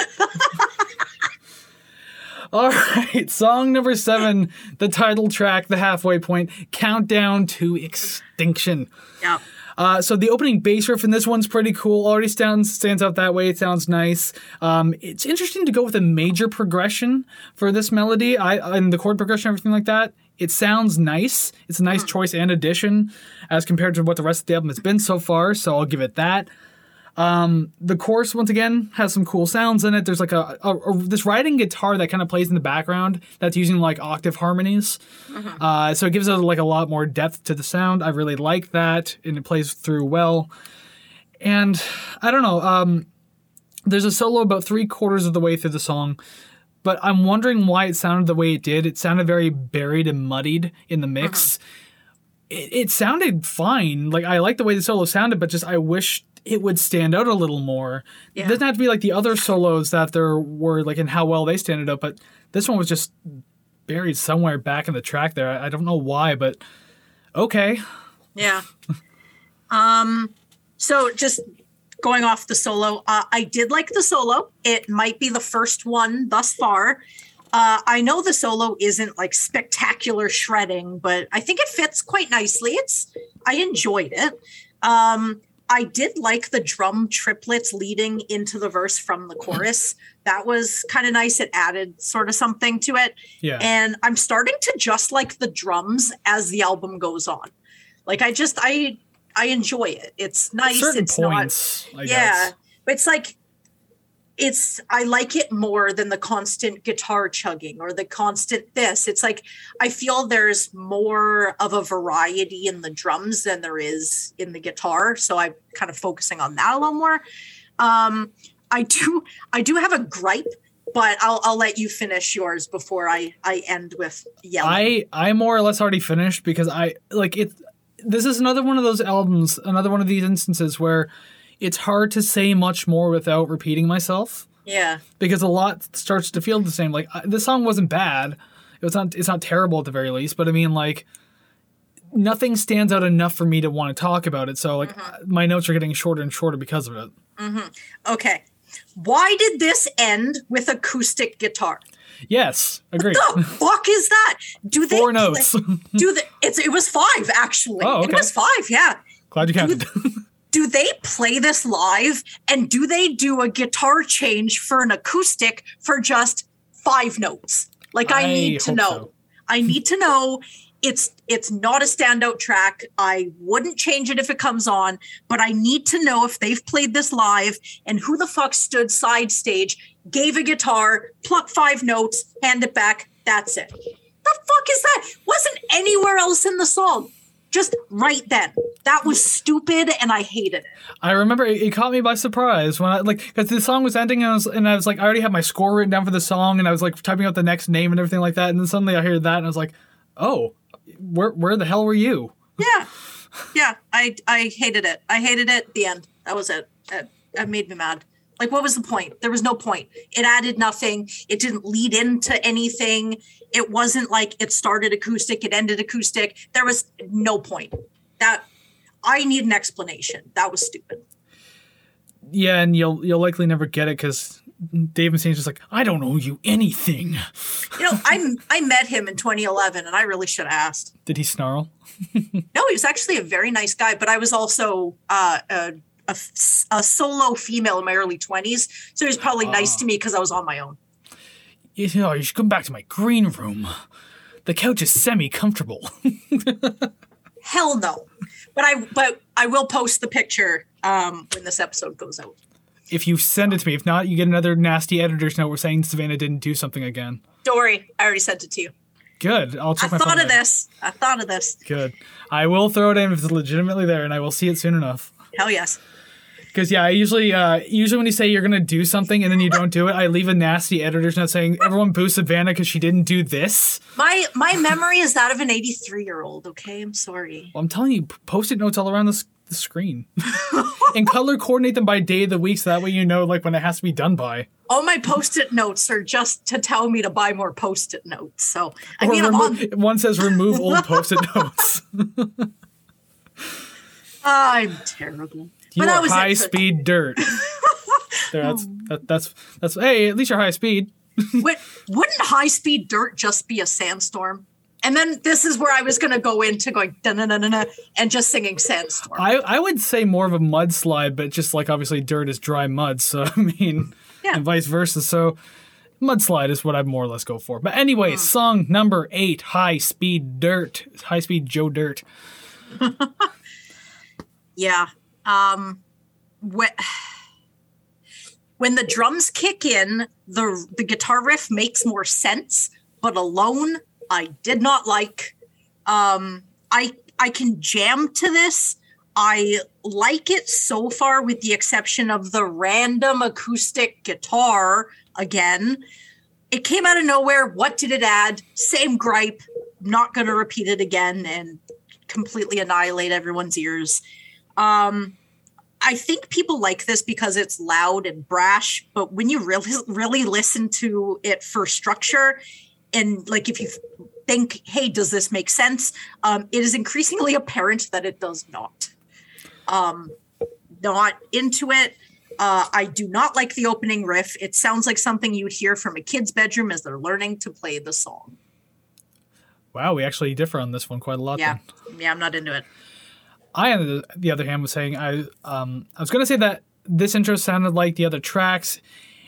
Speaker 1: All right, song number seven, the title track, the halfway point, countdown to extinction.
Speaker 2: yeah.
Speaker 1: Uh, so the opening bass riff in this one's pretty cool. Already stands stands out that way. It sounds nice. Um, it's interesting to go with a major progression for this melody. I and the chord progression, everything like that. It sounds nice. It's a nice choice and addition as compared to what the rest of the album has been so far. So I'll give it that. Um, the chorus once again has some cool sounds in it. There's like a, a, a- this riding guitar that kind of plays in the background that's using like octave harmonies. Uh, so it gives it like a lot more depth to the sound. I really like that, and it plays through well. And I don't know. Um, there's a solo about three quarters of the way through the song, but I'm wondering why it sounded the way it did. It sounded very buried and muddied in the mix. It, it sounded fine. Like I like the way the solo sounded, but just I wish it would stand out a little more. It doesn't have to be like the other solos that there were, like in how well they standed out, but this one was just buried somewhere back in the track there. I I don't know why, but okay.
Speaker 2: Yeah. um. So just going off the solo, uh, I did like the solo. It might be the first one thus far. Uh, I know the solo isn't like spectacular shredding, but I think it fits quite nicely. It's I enjoyed it. Um, I did like the drum triplets leading into the verse from the chorus. That was kind of nice. It added sort of something to it.
Speaker 1: Yeah.
Speaker 2: And I'm starting to just like the drums as the album goes on. Like I just I I enjoy it. It's nice.
Speaker 1: Certain
Speaker 2: it's
Speaker 1: points, I
Speaker 2: not.
Speaker 1: guess.
Speaker 2: Yeah. It's like it's I like it more than the constant guitar chugging or the constant this. It's like I feel there's more of a variety in the drums than there is in the guitar. So I'm kind of focusing on that a little more. Um, I do I do have a gripe, but I'll I'll let you finish yours before I I end with yelling.
Speaker 1: I I more or less already finished because I like it. This is another one of those albums, another one of these instances where it's hard to say much more without repeating myself
Speaker 2: yeah.
Speaker 1: because a lot starts to feel the same. Like I- this song wasn't bad. It was not. It's not terrible at the very least. But I mean, like nothing stands out enough for me to want to talk about it. So like mm-hmm. uh, my notes are getting shorter and shorter because of it. Mm-hmm.
Speaker 2: Okay. Why did this end with acoustic guitar?
Speaker 1: Yes, agreed.
Speaker 2: What the fuck is that? Do they
Speaker 1: Four notes.
Speaker 2: do the it's it was five actually.
Speaker 1: Oh, okay.
Speaker 2: It was five, yeah.
Speaker 1: Glad you counted.
Speaker 2: Do they play this live and do they do a guitar change for an acoustic for just five notes? Like I,
Speaker 1: I
Speaker 2: need to know.
Speaker 1: so.
Speaker 2: I need to know it's it's not a standout track. I wouldn't change it if it comes on, but I need to know if they've played this live and who the fuck stood side stage, gave a guitar, plucked five notes, hand it back. That's it. The fuck is that? Wasn't anywhere else in the song. Just right then. That was stupid and I hated it.
Speaker 1: I remember it, it caught me by surprise when I like because the song was ending and I was and I was like I already had my score written down for the song and I was like typing out the next name and everything like that and then suddenly I heard that and I was like, oh, where where the hell were you?
Speaker 2: Yeah. Yeah. I I hated it. I hated it. The end. That was it. It, that made me mad. Like, what was the point? There was no point. It added nothing. It didn't lead into anything. It wasn't like it started acoustic, it ended acoustic. There was no point. That I need an explanation. That was stupid.
Speaker 1: Yeah, and you'll you'll likely never get it because Dave Mustaine's just like I don't owe you anything.
Speaker 2: You know, I I met him in 2011, and I really should have asked.
Speaker 1: Did he snarl?
Speaker 2: No, he was actually a very nice guy, but I was also uh, a, a, a solo female in my early 20s, so he was probably nice to me because I was on my own.
Speaker 1: You know, you should come back to my green room. The couch is semi comfortable.
Speaker 2: Hell no. But I but I will post the picture um, when this episode goes out.
Speaker 1: if you send it to me, if not, you get another nasty editor's note. We're saying Savannah didn't do something again.
Speaker 2: Don't worry, I already sent it to you.
Speaker 1: Good. I'll
Speaker 2: I
Speaker 1: my
Speaker 2: thought of
Speaker 1: later.
Speaker 2: this. I thought of this.
Speaker 1: Good. I will throw it in if it's legitimately there, and I will see it soon enough.
Speaker 2: Hell yes.
Speaker 1: Because yeah, I usually uh, usually when you say you're gonna do something and then you don't do it, I leave a nasty editor's note saying everyone boo Savannah because she didn't do this.
Speaker 2: My my memory is that of an 83 year old. Okay, I'm sorry.
Speaker 1: Well, I'm telling you, post-it notes all around the, the screen, and color coordinate them by day of the week, so that way you know like when it has to be done by.
Speaker 2: All my post-it notes are just to tell me to buy more post-it notes. So I
Speaker 1: Or
Speaker 2: mean, I'm on,
Speaker 1: one says remove old post-it notes.
Speaker 2: I'm terrible.
Speaker 1: You
Speaker 2: but
Speaker 1: are
Speaker 2: was
Speaker 1: high speed dirt. there, that's oh. that, that's that's. Hey, at least you're high speed.
Speaker 2: Would, wouldn't high-speed dirt just be a sandstorm? And then this is where I was going to go into going da na na na na and just singing sandstorm.
Speaker 1: I I would say more of a mudslide, but just like obviously dirt is dry mud, so I mean,
Speaker 2: Yeah.
Speaker 1: and vice versa. So mudslide is what I'd more or less go for. But anyway, hmm. song number eight, high speed dirt, high speed Joe Dirt.
Speaker 2: Yeah. Um when, when the drums kick in, the the guitar riff makes more sense, but alone I did not like. Um I I can jam to this. I like it so far with the exception of the random acoustic guitar again. It came out of nowhere. What did it add? Same gripe. Not going to repeat it again and completely annihilate everyone's ears. Um, I think people like this because it's loud and brash, but when you really really listen to it for structure and like if you think, hey, does this make sense? Um, it is increasingly apparent that it does not. Um, not into it. Uh, I do not like the opening riff. It sounds like something you'd hear from a kid's bedroom as they're learning to play the song.
Speaker 1: Wow, we actually differ on this one quite a lot.
Speaker 2: Yeah,
Speaker 1: then.
Speaker 2: yeah, I'm not into it.
Speaker 1: I, on the, the other hand, was saying I um I was gonna say that this intro sounded like the other tracks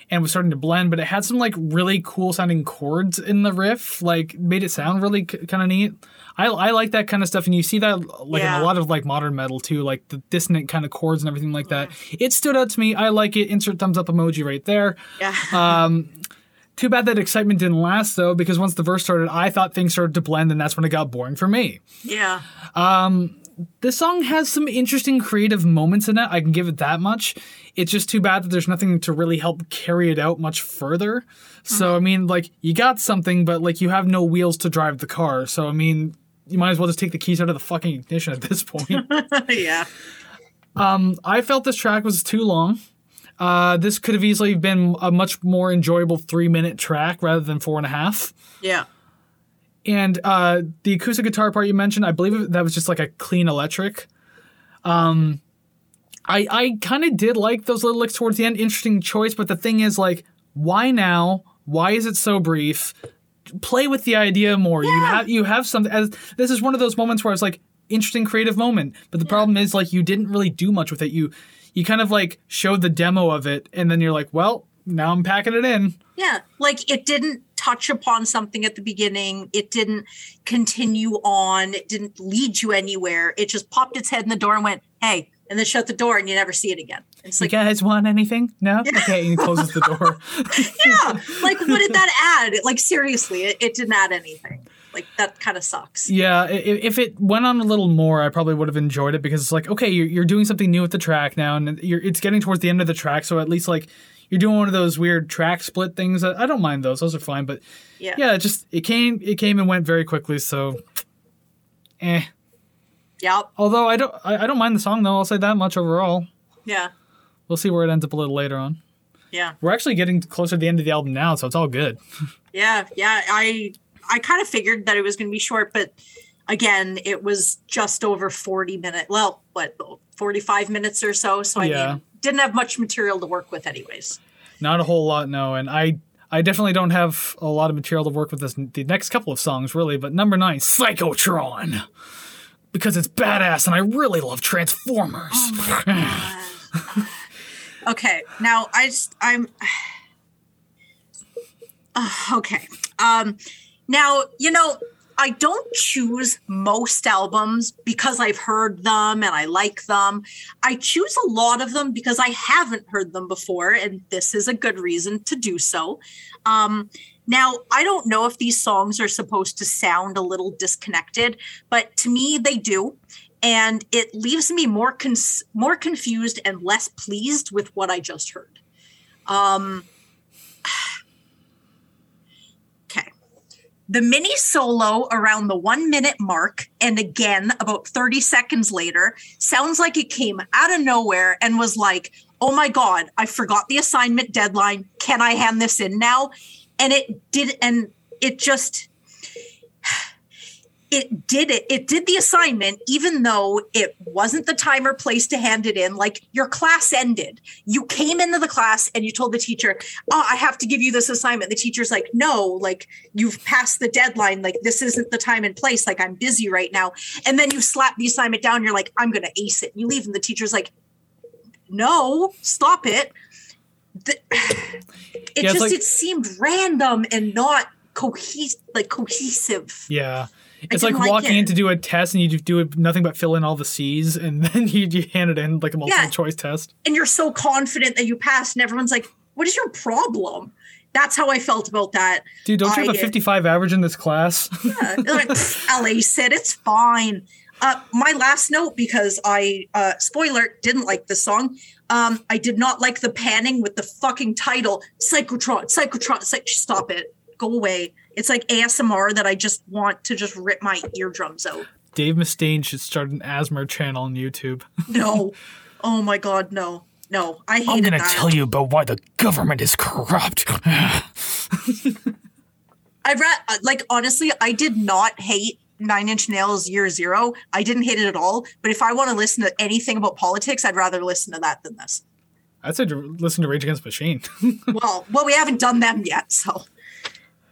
Speaker 1: and was starting to blend, but it had some like really cool sounding chords in the riff, like made it sound really c- kind of neat. I, I like that kind of stuff, and you see that like in a lot of like modern metal too, like the dissonant kind of chords and everything like that. It stood out to me. I like it. Insert thumbs up emoji right there.
Speaker 2: Yeah.
Speaker 1: Um, too bad that excitement didn't last though, because once the verse started, I thought things started to blend, and that's when it got boring for me.
Speaker 2: yeah.
Speaker 1: This song has some interesting creative moments in it. I can give it that much. It's just too bad that there's nothing to really help carry it out much further. So I mean, like you got something, but like you have no wheels to drive the car. So I mean, you might as well just take the keys out of the fucking ignition at this point.
Speaker 2: yeah.
Speaker 1: Um, I felt this track was too long. Uh, this could have easily been a much more enjoyable three minute track rather than four and a half.
Speaker 2: Yeah.
Speaker 1: And uh, the acoustic guitar part you mentioned, I believe that was just like a clean electric. Um, I I kind of did like those little licks towards the end. Interesting choice, but the thing is, like, why now? Why is it so brief? Play with the idea more. Yeah. You have you have something. As this is one of those moments where it's like interesting creative moment, but the problem is like you didn't really do much with it. You you kind of like showed the demo of it, and then you're like, well, now I'm packing it in.
Speaker 2: Yeah. Like it didn't touch upon something at the beginning. It didn't continue on. It didn't lead you anywhere. It just popped its head in the door and went, hey, and then shut the door and you never see it again. It's like, You
Speaker 1: guys want anything? No. Okay, and he closes the door.
Speaker 2: yeah. Like, what did that add? Like, seriously, it, it didn't add anything. Like, that kind of sucks.
Speaker 1: Yeah, if it went on a little more, I probably would have enjoyed it because it's like, okay, you're, you're doing something new with the track now, and you're, it's getting towards the end of the track, so at least like you're doing one of those weird track split things. I I don't mind those; those are fine. But
Speaker 2: Yeah.
Speaker 1: yeah, it just it came it came and went very quickly. So, eh.
Speaker 2: Yep.
Speaker 1: Although I don't I, I don't mind the song though. I'll say that much overall.
Speaker 2: Yeah.
Speaker 1: We'll see where it ends up a little later on.
Speaker 2: Yeah.
Speaker 1: We're actually getting closer to the end of the album now, so it's all good.
Speaker 2: Yeah. Yeah. I, I kind of figured that it was going to be short, but again, it was just over 40 minutes. Well, what, 45 minutes or so. So, I
Speaker 1: Yeah.
Speaker 2: mean, didn't have much material to work with, anyways.
Speaker 1: Not a whole lot, no. And I I definitely don't have a lot of material to work with this the next couple of songs, really. But number nine, Psychotron. Because it's badass and I really love Transformers.
Speaker 2: Okay, now I just I'm Ugh, okay. Um now, you know, I don't choose most albums because I've heard them and I like them. I choose a lot of them because I haven't heard them before and this is a good reason to do so. Um now, I don't know if these songs are supposed to sound a little disconnected, but to me they do and it leaves me more cons- more confused and less pleased with what I just heard. Um, okay. The mini solo around the one minute mark, and again about 30 seconds later, sounds like it came out of nowhere and was like, oh my God, I forgot the assignment deadline. Can I hand this in now? And it did, and it just, it did it. It did the assignment, even though it wasn't the time or place to hand it in. Like your class ended. You came into the class and you told the teacher, Oh, I have to give you this assignment. The teacher's like, No, like you've passed the deadline. Like this isn't the time and place. Like I'm busy right now. And then you slap the assignment down. You're like, I'm going to ace it. You leave, and the teacher's like, No, stop it. The- it
Speaker 1: Yeah,
Speaker 2: just
Speaker 1: like-
Speaker 2: it seemed random and not cohesive like cohesive.
Speaker 1: yeah. It's like
Speaker 2: like
Speaker 1: walking
Speaker 2: it.
Speaker 1: in to do a test and you do nothing but fill in all the C's and then you, you hand it in like a multiple
Speaker 2: Yeah.
Speaker 1: choice test.
Speaker 2: and you're so confident that you passed, and everyone's like, "What is your problem?" That's how I felt about that.
Speaker 1: Dude, don't you
Speaker 2: I
Speaker 1: have a 55 average in this class?
Speaker 2: They're like, LA said it's fine. Uh, my last note, because I uh, spoiler didn't like the song. Um, I did not like the panning with the fucking title, Psychotron, Psychotron. Like, stop it, go away. It's like ASMR that I just want to just rip my eardrums out.
Speaker 1: Dave Mustaine should start an asthma channel on YouTube.
Speaker 2: No, oh my god, no, no. I hated
Speaker 1: I'm gonna
Speaker 2: that.
Speaker 1: tell you about why the government is corrupt.
Speaker 2: I've read uh, like honestly, I did not hate Nine Inch Nails Year Zero. I didn't hate it at all. But if I want to listen to anything about politics, I'd rather listen to that than this.
Speaker 1: I'd say to listen to Rage Against the Machine.
Speaker 2: well, well, we haven't done them yet, so.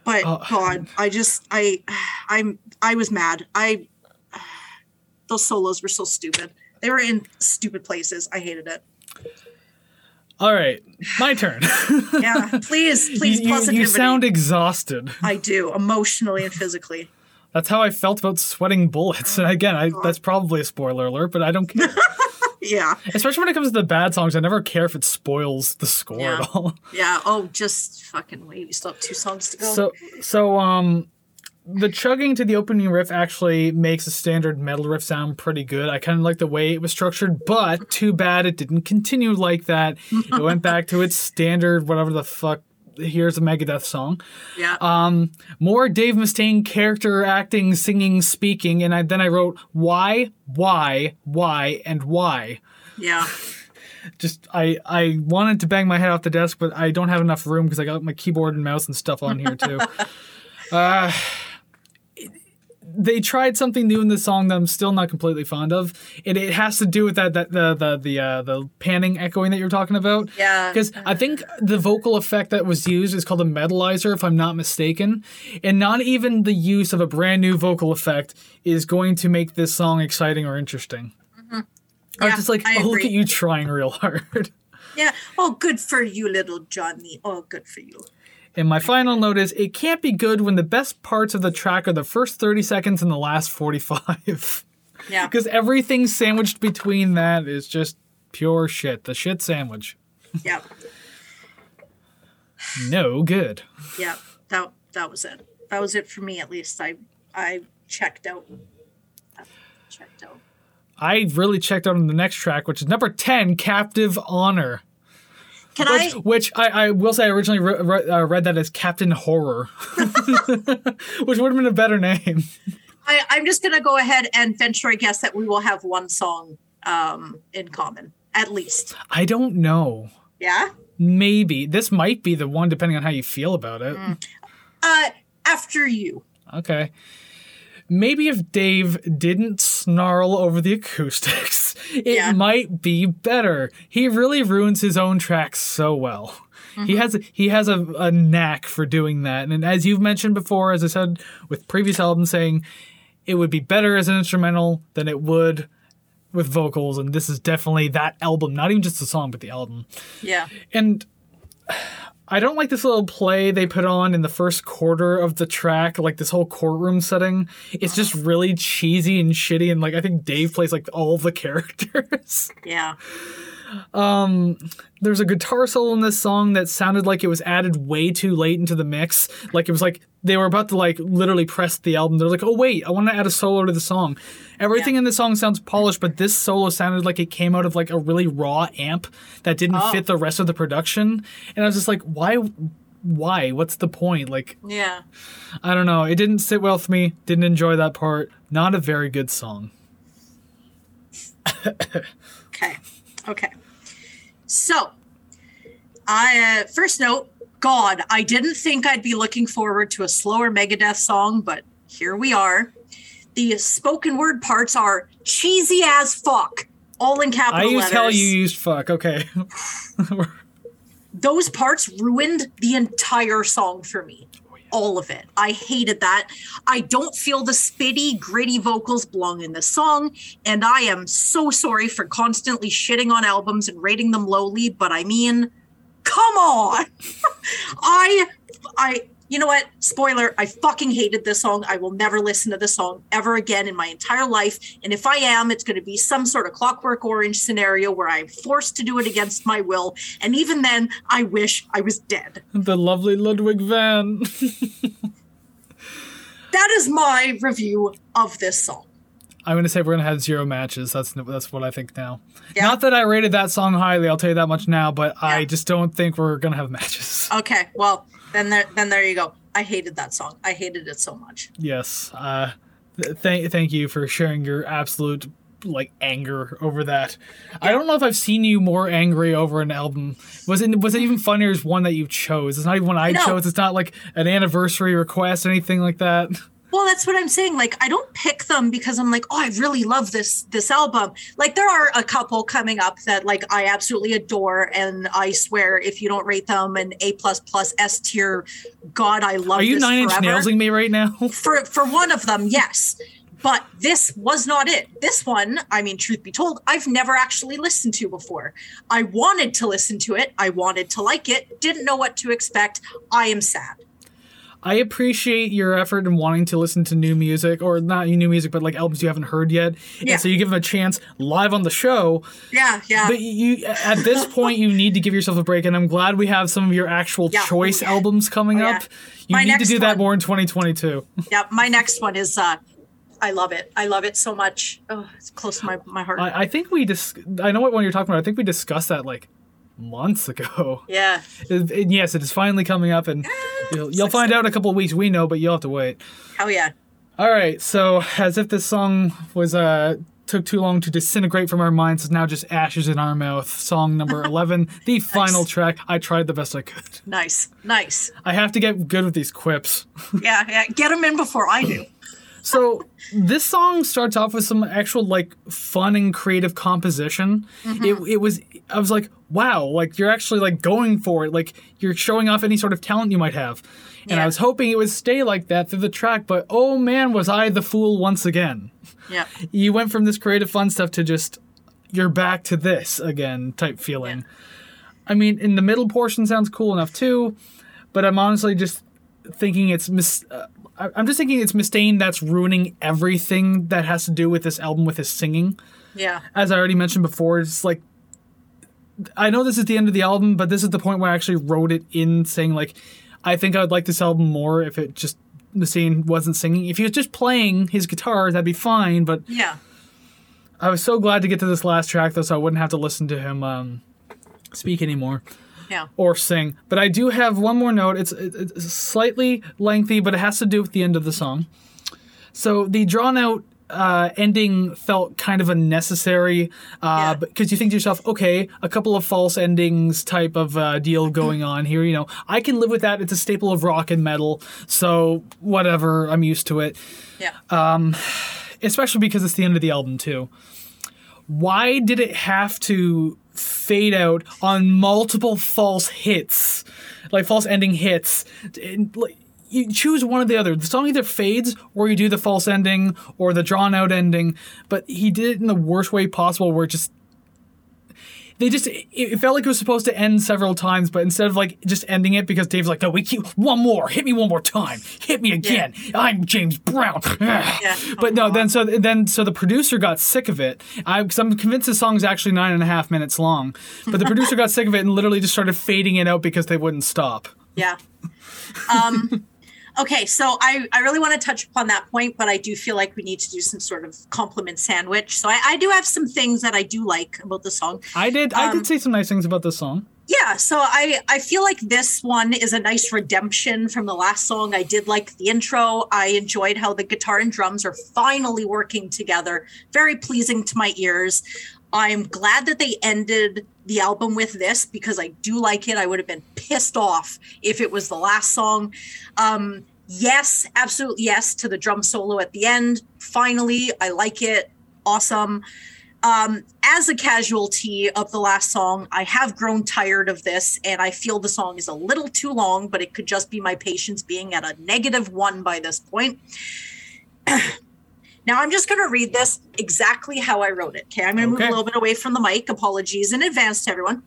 Speaker 2: But
Speaker 1: Oh.
Speaker 2: God, I just I I'm I was mad. I those solos were so stupid. They were in stupid places. I hated it.
Speaker 1: All right, my turn.
Speaker 2: Yeah, please, please,
Speaker 1: you, you,
Speaker 2: positivity.
Speaker 1: you sound exhausted.
Speaker 2: I do emotionally and physically.
Speaker 1: That's how I felt about sweating bullets. And again, I, that's probably a spoiler alert, but I don't care.
Speaker 2: Yeah,
Speaker 1: Especially when it comes to the bad songs, I never care if it spoils the score
Speaker 2: Yeah.
Speaker 1: at all.
Speaker 2: yeah. Oh, just fucking wait. We still have two songs to go.
Speaker 1: So, so um, the chugging to the opening riff actually makes a standard metal riff sound pretty good. I kind of like the way it was structured, but too bad it didn't continue like that. It went back to its standard, whatever the fuck. Here's a Megadeth song.
Speaker 2: yeah.
Speaker 1: Um, more Dave Mustaine character acting, singing, speaking, and I, then I wrote why, why, why, and why.
Speaker 2: yeah.
Speaker 1: Just I I wanted to bang my head off the desk, but I don't have enough room because I got my keyboard and mouse and stuff on here too. uh, they tried something new in the song that I'm still not completely fond of. It, it has to do with that that the the the uh, the panning echoing that you're talking about.
Speaker 2: Yeah.
Speaker 1: Because I think the vocal effect that was used is called a metalizer, if I'm not mistaken. And not even the use of a brand new vocal effect is going to make this song exciting or interesting. I was
Speaker 2: Yeah,
Speaker 1: just like,
Speaker 2: I
Speaker 1: oh, look at you trying real hard.
Speaker 2: Yeah. Oh, good for you, little Johnny. Oh, good for you.
Speaker 1: And my final note is it can't be good when the best parts of the track are the first 30 seconds and the last 45.
Speaker 2: Yeah.
Speaker 1: Because everything sandwiched between that is just pure shit. The shit sandwich.
Speaker 2: Yeah.
Speaker 1: No good.
Speaker 2: Yeah. That that was it. That was it for me at least. I I checked out. I checked out.
Speaker 1: I really checked out on the next track, which is number 10, Captive Honor.
Speaker 2: Can
Speaker 1: Which,
Speaker 2: I?
Speaker 1: which I, I will say I originally re- re- uh, read that as Captain Horror, which would have been a better name.
Speaker 2: I I'm just gonna go ahead and venture a guess that we will have one song um in common at least.
Speaker 1: I don't know.
Speaker 2: Yeah.
Speaker 1: Maybe. This might be the one, depending on how you feel about it.
Speaker 2: Uh, after you.
Speaker 1: Okay. Maybe if Dave didn't snarl over the acoustics, it
Speaker 2: Yeah.
Speaker 1: might be better. He really ruins his own tracks so well. He mm-hmm. has he has a, a knack for doing that. And as you've mentioned before, as I said with previous albums, saying it would be better as an instrumental than it would with vocals, and this is definitely that album, not even just the song, but the album.
Speaker 2: Yeah.
Speaker 1: And I don't like this little play they put on in the first quarter of the track, like this whole courtroom setting. It's just really cheesy and shitty, and like I think Dave plays like all the characters.
Speaker 2: Yeah.
Speaker 1: Um, there's a guitar solo in this song that sounded like it was added way too late into the mix. Like it was like they were about to like literally press the album. They're like, oh wait, I want to add a solo to the song. Everything
Speaker 2: Yeah.
Speaker 1: in the song sounds polished, but this solo sounded like it came out of like a really raw amp that didn't
Speaker 2: Oh.
Speaker 1: fit the rest of the production. And I was just like, why? Why? What's the point? Like,
Speaker 2: Yeah.
Speaker 1: I don't know. It didn't sit well with me. Didn't enjoy that part. Not a very good song.
Speaker 2: Okay. Okay. So, I uh, first note, God, I didn't think I'd be looking forward to a slower Megadeth song, but here we are. The spoken word parts are cheesy as fuck, all in capital I
Speaker 1: used
Speaker 2: letters.
Speaker 1: hell. You used fuck. Okay.
Speaker 2: Those parts ruined the entire song for me. All of it. I hated that. I don't feel the spitty, gritty vocals belong in this song. And I am so sorry for constantly shitting on albums and rating them lowly, but I mean, come on. I, I, you know what? Spoiler, I fucking hated this song. I will never listen to this song ever again in my entire life. And if I am, it's going to be some sort of clockwork orange scenario where I'm forced to do it against my will. And even then, I wish I was dead.
Speaker 1: the lovely Ludwig van.
Speaker 2: That is my review of this song.
Speaker 1: I'm gonna say we're gonna have zero matches. That's that's what I think now.
Speaker 2: Yeah.
Speaker 1: Not that I rated that song highly. I'll tell you that much now. But I just don't think we're gonna have matches.
Speaker 2: Okay, well, then there, then there you go. I hated that song. I hated it so much.
Speaker 1: yes. Uh, th- thank thank you for sharing your absolute like anger over that. I don't know if I've seen you more angry over an album. Was it was it even funnier as one that you chose? It's not even one I
Speaker 2: No.
Speaker 1: chose. It's not like an anniversary request, anything like that.
Speaker 2: Well, that's what i'm saying. Like i don't pick them because i'm like oh i really love this this album. Like there are a couple coming up that like i absolutely adore and i swear if you don't rate them an a plus plus s tier god i love
Speaker 1: Are you nine inch nailsing me right now?
Speaker 2: for for one of them yes. But this was not it. This one i mean truth be told i've never actually listened to before. I wanted to listen to it. I wanted to like it. Didn't know what to expect. I am sad
Speaker 1: I appreciate your effort in wanting to listen to new music, or not new music, but like albums you haven't heard yet.
Speaker 2: Yeah.
Speaker 1: And so you give them a chance live on the show.
Speaker 2: yeah yeah
Speaker 1: But you, at this point, you need to give yourself a break, and I'm glad we have some of your actual
Speaker 2: Yeah.
Speaker 1: choice
Speaker 2: Oh,
Speaker 1: albums coming
Speaker 2: Oh, yeah.
Speaker 1: up. You
Speaker 2: My
Speaker 1: need to do that
Speaker 2: one-
Speaker 1: more in 2022.
Speaker 2: yeah my next one is uh i love it i love it so much oh it's close to my, my heart
Speaker 1: I, I think we dis- I know what one you're talking about. I think we discussed that like months ago.
Speaker 2: yeah
Speaker 1: And yes, it is finally coming up, and you'll, you'll find out in a couple of weeks. We know, but you'll have to wait.
Speaker 2: hell yeah
Speaker 1: All right, so as if this song was uh took too long to disintegrate from our minds, it's now just ashes in our mouth. Song number eleven, the final track. I tried the best I could.
Speaker 2: nice nice
Speaker 1: I have to get good with these quips.
Speaker 2: yeah yeah get them in before i do
Speaker 1: So this song starts off with some actual like fun and creative composition. It it was I was like, wow, like you're actually like going for it. Like you're showing off any sort of talent you might have. And I was hoping it would stay like that through the track, but oh man, was I the fool once again.
Speaker 2: yeah
Speaker 1: You went from this creative fun stuff to just you're back to this again type feeling. I mean, in the middle portion sounds cool enough too, but I'm honestly just thinking it's mis- uh, I'm just thinking it's Mustaine that's ruining everything that has to do with this album with his singing.
Speaker 2: yeah
Speaker 1: As I already mentioned before, it's like I know this is the end of the album, but this is the point where I actually wrote it in saying like I think I would like this album more if it just Mustaine wasn't singing. If he was just playing his guitar, that'd be fine, but
Speaker 2: yeah
Speaker 1: I was so glad to get to this last track though, so I wouldn't have to listen to him um, speak anymore
Speaker 2: yeah
Speaker 1: or sing. But I do have one more note. It's, it's slightly lengthy, but it has to do with the end of the song. So the drawn out uh, ending felt kind of unnecessary
Speaker 2: Yeah.
Speaker 1: because you think to yourself, okay, a couple of false endings type of uh, deal going on here. You know, I can live with that. It's a staple of rock and metal, so whatever. I'm used to it
Speaker 2: yeah
Speaker 1: especially because it's the end of the album too. Why did it have to fade out on multiple false hits, like false ending hits? And, like, you choose one or the other. The song either fades, or you do the false ending, or the drawn out ending. But he did it in the worst way possible, where it just they just it, it felt like it was supposed to end several times, but instead of like just ending it because Dave's like, no, we keep one more, hit me one more time, hit me again. I'm James Brown. yeah, But no, then so then so the producer got sick of it. I because I'm convinced the song's actually nine and a half minutes long, but the producer got sick of it and literally just started fading it out because they wouldn't stop.
Speaker 2: Yeah. Um, okay, so I, I really want to touch upon that point, but I do feel like we need to do some sort of compliment sandwich. So I, I do have some things that I do like about the song.
Speaker 1: I did I
Speaker 2: Um,
Speaker 1: did say some nice things about this song.
Speaker 2: Yeah, so I, I feel like this one is a nice redemption from the last song. I did like the intro. I enjoyed how the guitar and drums are finally working together. Very pleasing to my ears. I'm glad that they ended the album with this because I do like it. I would have been pissed off if it was the last song. Um, yes, absolutely yes to the drum solo at the end. Finally, I like it. Awesome. Um, as a casualty of the last song, I have grown tired of this and I feel the song is a little too long, but it could just be my patience being at a negative one by this point. Now I'm just going to read this exactly how I wrote it. Okay, I'm going to
Speaker 1: Okay.
Speaker 2: move a little bit away from the mic. Apologies in advance to everyone.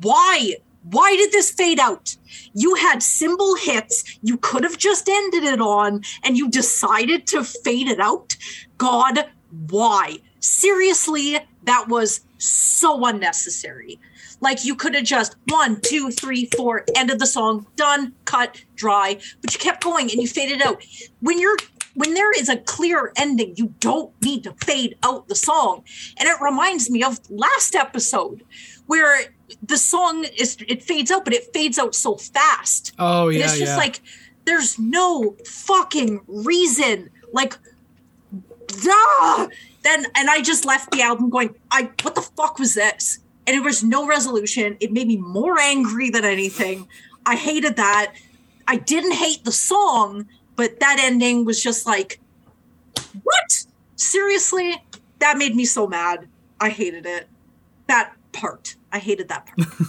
Speaker 2: Why? Why did this fade out? You had cymbal hits you could have just ended it on, and you decided to fade it out. God, why? Seriously, that was so unnecessary. Like you could have just one, two, three, four, ended the song, done, cut, dry, but you kept going and you faded out. When you're when there is a clear ending, you don't need to fade out the song. And it reminds me of last episode where the song is it fades out, but it fades out so fast.
Speaker 1: Oh yeah,
Speaker 2: And
Speaker 1: yeah,
Speaker 2: it's just
Speaker 1: yeah.
Speaker 2: like there's no fucking reason. Like duh! Then and I just left the album going, I what the fuck was this? And there was no resolution. It made me more angry than anything. I hated that. I didn't hate the song. But that ending was just like, what? Seriously? That made me so mad. I hated it. That part. I hated that part.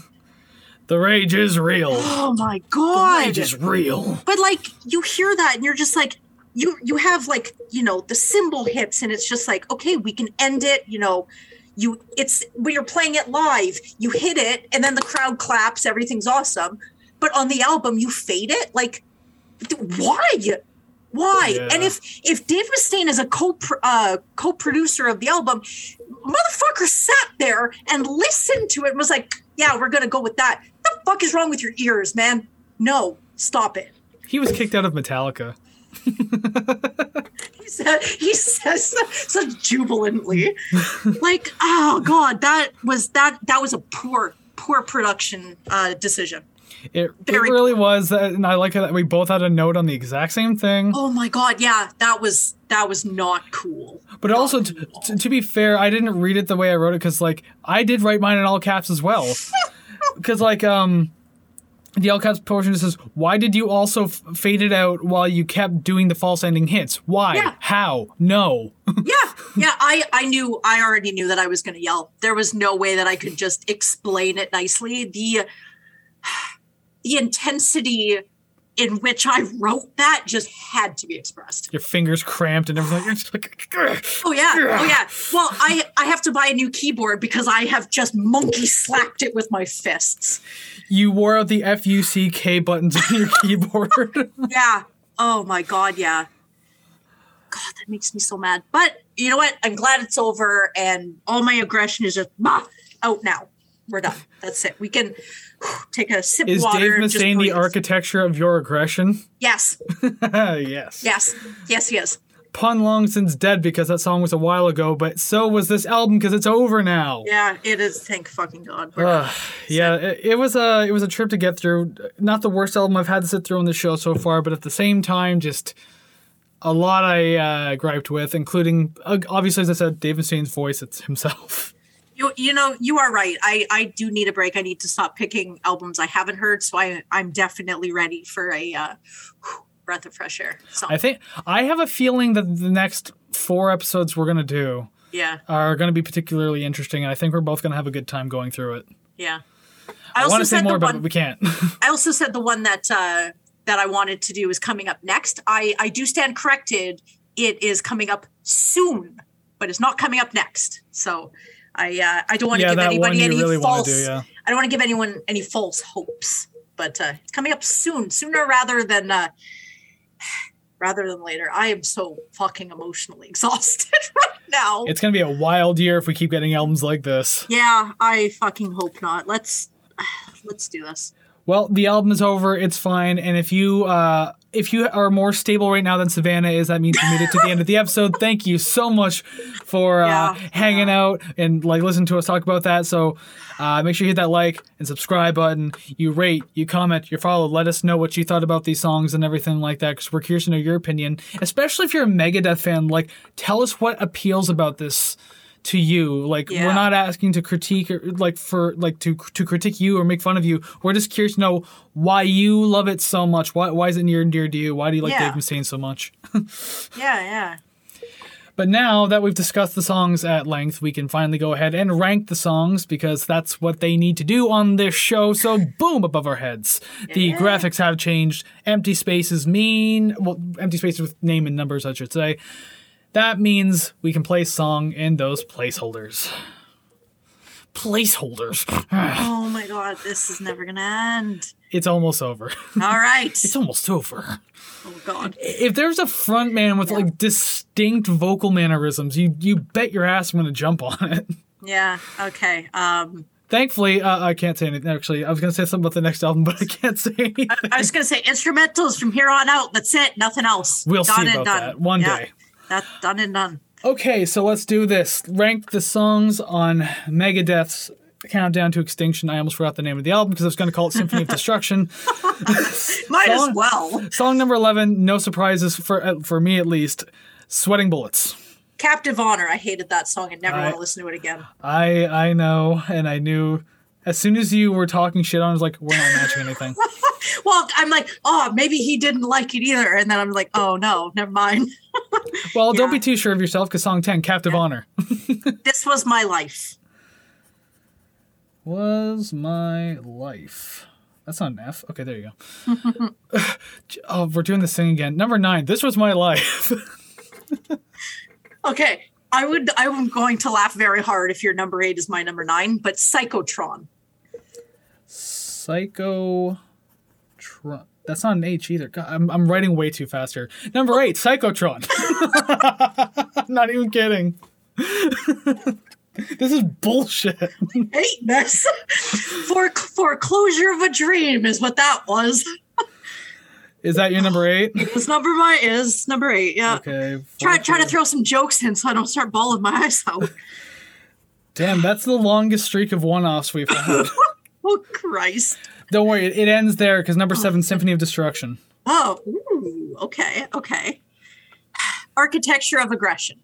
Speaker 1: The rage is real.
Speaker 2: oh my god.
Speaker 1: The rage is real.
Speaker 2: but like you hear that and you're just like you you have like you know the cymbal hits and it's just like okay we can end it you know you it's when you're playing it live you hit it and then the crowd claps everything's awesome but on the album you fade it like th- why? Why?
Speaker 1: Yeah.
Speaker 2: and if if dave mustaine is a co uh, co-producer of the album motherfucker sat there and listened to it and was like yeah we're gonna go with that. The fuck is wrong with your ears man? No stop it.
Speaker 1: He was kicked out of Metallica.
Speaker 2: he said he says so jubilantly. Like oh god that was that that was a poor poor production uh decision
Speaker 1: It, it really was, uh, and I like that we both had a note on the exact same thing.
Speaker 2: oh my god yeah that was that was not cool
Speaker 1: But also, t- t- to be fair, I didn't read it the way I wrote it because, like, I did write mine in all caps as well. Because, like, um, the all caps portion says, "Why did you also f- fade it out while you kept doing the false ending hits? Why?
Speaker 2: Yeah.
Speaker 1: How? No."
Speaker 2: yeah yeah i i knew i already knew that i was going to yell there was no way that i could just explain it nicely the the intensity in which i wrote that just had to be expressed
Speaker 1: Your fingers cramped and everything. You're just like,
Speaker 2: Oh yeah, oh yeah. Well, I I have to buy a new keyboard because I have just monkey slapped it with my fists.
Speaker 1: you wore out the F U C K buttons on your keyboard.
Speaker 2: Yeah. Oh my god, yeah. God, that makes me so mad. But you know what? I'm glad it's over, and all my aggression is just bah, out now. We're done. That's it. We can take a sip
Speaker 1: Is
Speaker 2: of water.
Speaker 1: Dave
Speaker 2: and just
Speaker 1: Mustaine the architecture of your aggression?
Speaker 2: Yes,
Speaker 1: yes.
Speaker 2: yes, yes, yes.
Speaker 1: Pun long since dead because that song was a while ago, but so was this album because it's over now.
Speaker 2: Yeah, it is. Thank fucking god.
Speaker 1: Ugh, yeah, it, it was a it was a trip to get through. Not the worst album I've had to sit through on the show so far, but at the same time, just a lot I uh, griped with, including uh, obviously as I said, Dave Mustaine's voice. It's himself.
Speaker 2: You, you know, you are right. I, I do need a break. I need to stop picking albums I haven't heard. So I, I'm definitely ready for a uh, breath of fresh air. So,
Speaker 1: I think I have a feeling that the next four episodes we're gonna do
Speaker 2: yeah,
Speaker 1: are gonna be particularly interesting, and I think we're both gonna have a good time going through it.
Speaker 2: yeah.
Speaker 1: I
Speaker 2: I also
Speaker 1: want to say
Speaker 2: said
Speaker 1: more about it, but we can't.
Speaker 2: I also said the one that uh, that I wanted to do is coming up next. I I do stand corrected. It is coming up soon, but it's not coming up next. So I uh, I don't want to
Speaker 1: yeah,
Speaker 2: give anybody any
Speaker 1: really
Speaker 2: false.
Speaker 1: do. Yeah.
Speaker 2: I don't want to give anyone any false hopes, but uh, it's coming up soon, sooner rather than uh, rather than later. I am so fucking emotionally exhausted right now.
Speaker 1: It's gonna be a wild year if we keep getting albums like this.
Speaker 2: yeah, I fucking hope not. Let's let's do this.
Speaker 1: Well, the album is over. It's fine. And if you uh, if you are more stable right now than Savannah is, that means you made it to the end of the episode. Thank you so much for uh,
Speaker 2: Yeah.
Speaker 1: hanging out and like listening to us talk about that. So uh, make sure you hit that like and subscribe button. You rate, you comment, you follow. Let us know what you thought about these songs and everything like that because we're curious to know your opinion. Especially if you're a Megadeth fan, like tell us what appeals about this to you. Like we're not asking to critique or like for like to to critique you or make fun of you. We're just curious to know why you love it so much. Why, why is it near and dear to you? Why do you like
Speaker 2: Yeah.
Speaker 1: dave mustaine so much?
Speaker 2: Yeah, yeah.
Speaker 1: but now that we've discussed the songs at length we can finally go ahead and rank the songs because that's what they need to do on this show. So boom above our heads. The graphics have changed. Empty spaces mean well empty spaces with name and numbers i should say that means we can place song in those placeholders placeholders
Speaker 2: Oh my god, this is never gonna end.
Speaker 1: it's almost over
Speaker 2: All right.
Speaker 1: it's almost over
Speaker 2: Oh god.
Speaker 1: if there's a front man with like distinct vocal mannerisms you you bet your ass i'm gonna jump on it
Speaker 2: Yeah. Okay. Um,
Speaker 1: Thankfully, uh, I can't say anything. Actually, I was going to say something about the next album, but I can't say anything.
Speaker 2: I was gonna say instrumentals from here on out. That's it. Nothing else.
Speaker 1: We'll
Speaker 2: done
Speaker 1: see about
Speaker 2: done.
Speaker 1: that one
Speaker 2: Yeah.
Speaker 1: day.
Speaker 2: That's done and done.
Speaker 1: Okay, so let's do this. Rank the songs on Megadeth's Countdown to Extinction. I almost forgot the name of the album because I was going to call it Symphony of Destruction.
Speaker 2: Might
Speaker 1: Song-
Speaker 2: as well.
Speaker 1: Song number 11, no surprises for uh, for me at least. Sweating Bullets.
Speaker 2: Captive Honor. I hated that song and never
Speaker 1: I-
Speaker 2: want to listen to it again.
Speaker 1: I I know, and I knew As soon as you were talking shit on, I was like, we're not matching anything.
Speaker 2: Well, I'm like, oh, maybe he didn't like it either, and then I'm like, oh no, never mind.
Speaker 1: Well, don't be too sure of yourself because song 10, Captive Honor.
Speaker 2: This was my life.
Speaker 1: Was my life. That's not an F. Okay, there you go. oh, we're doing this thing again. Number nine, this was my life.
Speaker 2: Okay, I would. I'm going to laugh very hard if your number eight is my number nine, but Psychotron.
Speaker 1: Psycho. That's not an H either. God, I'm, I'm writing way too fast here. Number eight, Psychotron. not even kidding. this is bullshit.
Speaker 2: Hate this. For foreclosure of a dream is what that was.
Speaker 1: Is that your number eight?
Speaker 2: This number my is number eight. Yeah.
Speaker 1: Okay.
Speaker 2: Try try to throw some jokes in so I don't start bawling my eyes out.
Speaker 1: Damn, that's the longest streak of one-offs we've had.
Speaker 2: Oh Christ.
Speaker 1: Don't worry, it, it ends there because number seven, Symphony of Destruction.
Speaker 2: Oh, ooh, okay, okay. Architecture of aggression.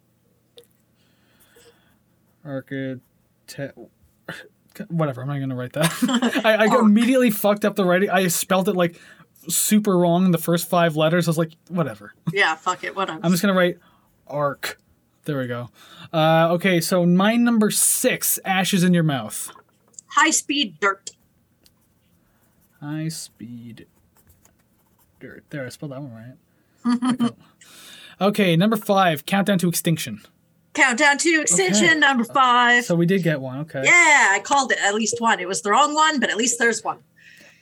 Speaker 1: Architect. Whatever, I'm not gonna write that. I, I immediately fucked up the writing. I spelled it like super wrong in the first five letters. I was like, whatever.
Speaker 2: Yeah, fuck it. Whatever.
Speaker 1: I'm just gonna write arc. There we go. Uh, okay, so my number six, ashes in your mouth.
Speaker 2: High speed dirt.
Speaker 1: High speed dirt. There, I spelled that one right. okay, number five, countdown to extinction.
Speaker 2: Countdown to extinction
Speaker 1: Okay.
Speaker 2: number five.
Speaker 1: So we did get one. Okay.
Speaker 2: yeah, I called it at least one. It was the wrong one, but at least there's one.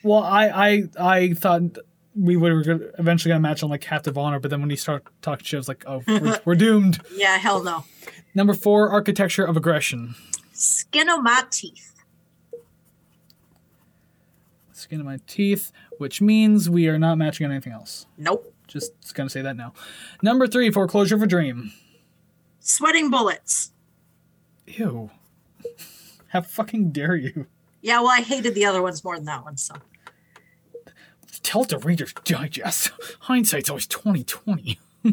Speaker 1: Well, I I I thought we would were eventually gonna match on like captive honor, but then when you start talking shit, I was like, oh, we're, we're doomed.
Speaker 2: Yeah, hell no.
Speaker 1: Number four, architecture of aggression.
Speaker 2: Skin of my teeth.
Speaker 1: Skin of my teeth, which means we are not matching on anything else.
Speaker 2: Nope.
Speaker 1: Just gonna say that now. Number three, foreclosure of a dream.
Speaker 2: Sweating bullets.
Speaker 1: Ew. How fucking dare you?
Speaker 2: Yeah, well, I hated the other ones more than that one, so.
Speaker 1: Tell the Reader's Digest. Hindsight's always twenty twenty.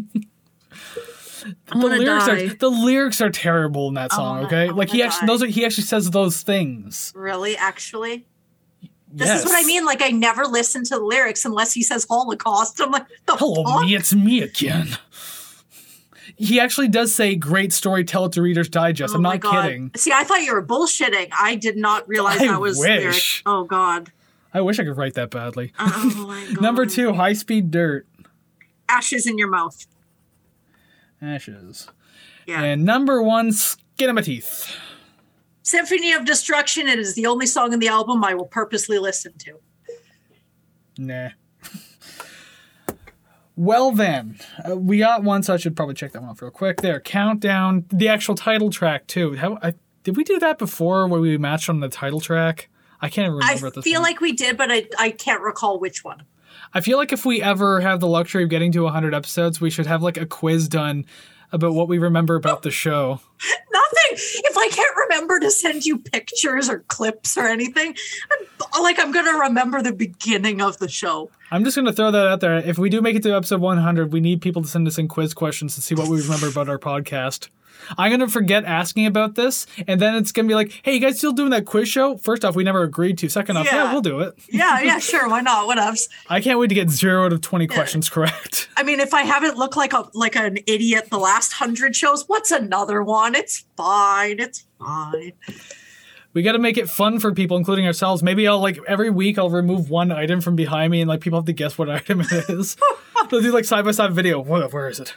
Speaker 1: The lyrics
Speaker 2: die.
Speaker 1: are the lyrics are terrible in that oh song.
Speaker 2: wanna-
Speaker 1: okay, like he actually
Speaker 2: die.
Speaker 1: those are he actually says those things.
Speaker 2: Really, actually? This
Speaker 1: yes.
Speaker 2: is what I mean. Like, I never listen to the lyrics unless he says Holocaust. I'm like, the
Speaker 1: Hello,
Speaker 2: fuck?
Speaker 1: me, it's me again. He actually does say great story, tell it to Reader's Digest.
Speaker 2: Oh
Speaker 1: I'm not
Speaker 2: God.
Speaker 1: kidding.
Speaker 2: See, I thought you were bullshitting. I did not realize
Speaker 1: I
Speaker 2: that was
Speaker 1: wish.
Speaker 2: lyrics. Oh God.
Speaker 1: I wish I could write that badly.
Speaker 2: Oh my God.
Speaker 1: Number two, high speed dirt.
Speaker 2: Ashes in your mouth.
Speaker 1: Ashes.
Speaker 2: Yeah.
Speaker 1: And number one, skin of my teeth.
Speaker 2: Symphony of Destruction. It is the only song in the album I will purposely listen to.
Speaker 1: Nah. Well then, uh, we got one, so I should probably check that one off real quick. There, countdown, the actual title track too. How I, did we do that before, where we matched on the title track? I can't
Speaker 2: I
Speaker 1: remember this
Speaker 2: feel
Speaker 1: point.
Speaker 2: like we did, but I, I can't recall which one.
Speaker 1: I feel like if we ever have the luxury of getting to 100 episodes, we should have like a quiz done about what we remember about the show.
Speaker 2: Nothing. If I can't remember to send you pictures or clips or anything, I'm, like I'm gonna remember the beginning of the show.
Speaker 1: I'm just going to throw that out there. If we do make it to episode 100, we need people to send us in quiz questions to see what we remember about our podcast. I'm going to forget asking about this, and then it's going to be like, hey, you guys still doing that quiz show? First off, we never agreed to. Second off, yeah,
Speaker 2: Yeah.
Speaker 1: we'll do it.
Speaker 2: Yeah, yeah, sure, why not? Whatevs.
Speaker 1: I can't wait to get zero out of 20 questions correct.
Speaker 2: I mean, if I haven't looked like a like an idiot the last hundred shows, what's another one? It's fine. It's fine.
Speaker 1: We got to make it fun for people, including ourselves. Maybe I'll like every week I'll remove one item from behind me, and like people have to guess what item it is. They'll do like side by side video. Where, where is it?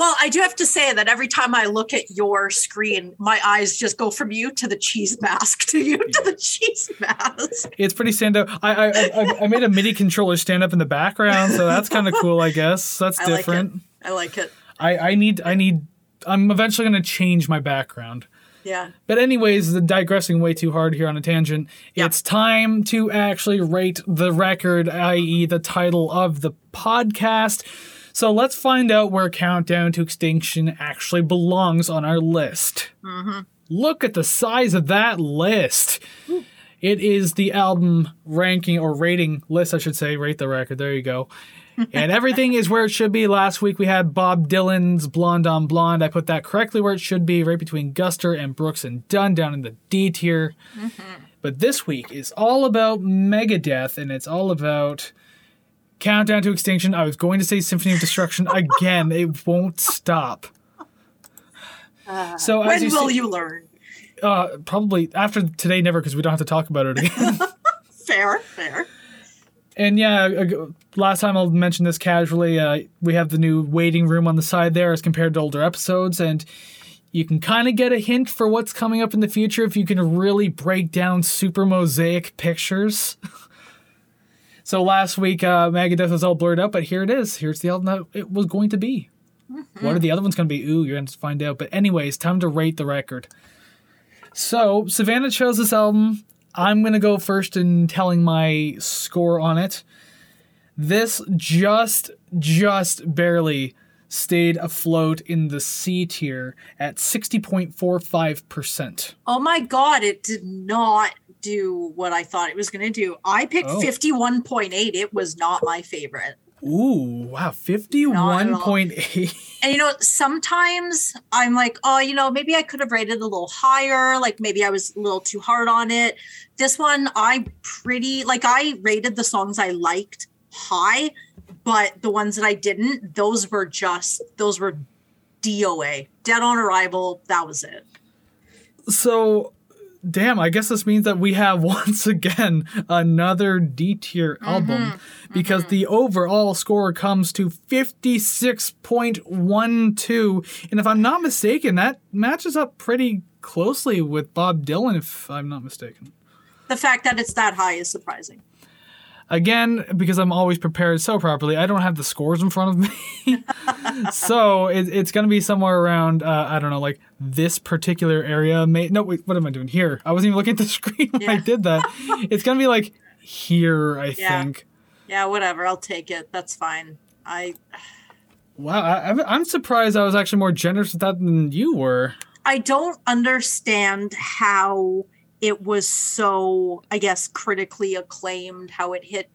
Speaker 2: Well, I do have to say that every time I look at your screen, my eyes just go from you to the cheese mask to you to the cheese mask.
Speaker 1: It's pretty stand up. I I, I I made a MIDI controller stand up in the background, so that's kind of cool, I guess. That's
Speaker 2: I like
Speaker 1: different.
Speaker 2: it. I like it.
Speaker 1: I I need I need. I'm eventually going to change my background.
Speaker 2: Yeah.
Speaker 1: But anyways, the digressing way too hard here on a tangent.
Speaker 2: Yeah.
Speaker 1: It's time to actually rate the record, i.e., the title of the podcast. So let's find out where Countdown to Extinction actually belongs on our list. Mm-hmm. Look at the size of that list. It is the album ranking or rating list, I should say. Rate the record. There you go. and everything is where it should be. Last week we had Bob Dylan's Blonde on Blonde. I put that correctly where it should be, right between Guster and Brooks and Dunn down in the D tier. Mm-hmm. But this week is all about Megadeth, and it's all about Countdown to Extinction. I was going to say Symphony of Destruction again. It won't stop. so
Speaker 2: When
Speaker 1: you
Speaker 2: will
Speaker 1: see-
Speaker 2: you learn?
Speaker 1: uh, probably after today, never, because we don't have to talk about it again.
Speaker 2: Fair, fair.
Speaker 1: And yeah, uh, last time I'll mention this casually. Uh, we have the new waiting room on the side there as compared to older episodes, and you can kind of get a hint for what's coming up in the future if you can really break down super mosaic pictures. so last week, uh, Megadeth was all blurred out, but here it is. Here's the album that it was going to be. What are the other ones going to be? Ooh, you're going to find out. But anyways, time to rate the record. So Savannah chose this album. I'm going to go first in telling my score on it. This just, just barely stayed afloat in the C tier at 60.45%.
Speaker 2: Oh my god, it did not do what I thought it was going to do. I picked
Speaker 1: Oh.
Speaker 2: 51.8. It was not my favorite.
Speaker 1: Ooh, wow, 51.8.
Speaker 2: And you know, sometimes I'm like, oh, you know, maybe I could have rated it a little higher. Like maybe I was a little too hard on it. This one, I pretty like I rated the songs I liked high, but the ones that I didn't, those were just those were DOA, dead on arrival. That was it.
Speaker 1: So, damn, I guess this means that we have once again another D tier mm-hmm, album mm-hmm. because the overall score comes to 56.12. And if I'm not mistaken, that matches up pretty closely with Bob Dylan, if I'm not mistaken.
Speaker 2: The fact that it's that high is surprising.
Speaker 1: Again, because I'm always prepared so properly, I don't have the scores in front of me. so it, it's going to be somewhere around, uh, I don't know, like this particular area. May, no, wait, what am I doing here? I wasn't even looking at the screen when I did that. it's going to be like here, I
Speaker 2: Yeah.
Speaker 1: think.
Speaker 2: Yeah, whatever. I'll take it. That's fine. I
Speaker 1: Wow, I, I'm surprised I was actually more generous with that than you were.
Speaker 2: I don't understand how it was so, I guess, critically acclaimed, how it hit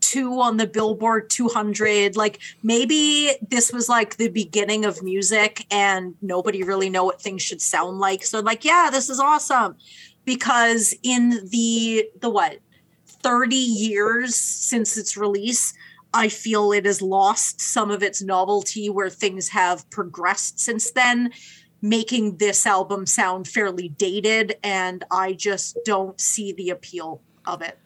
Speaker 2: two on the Billboard 200. Like maybe this was like the beginning of music and nobody really know what things should sound like. So like, yeah, this is awesome. Because in the the what 30 years since its release, I feel it has lost some of its novelty where things have progressed since then making this album sound fairly dated and i just don't see the appeal of it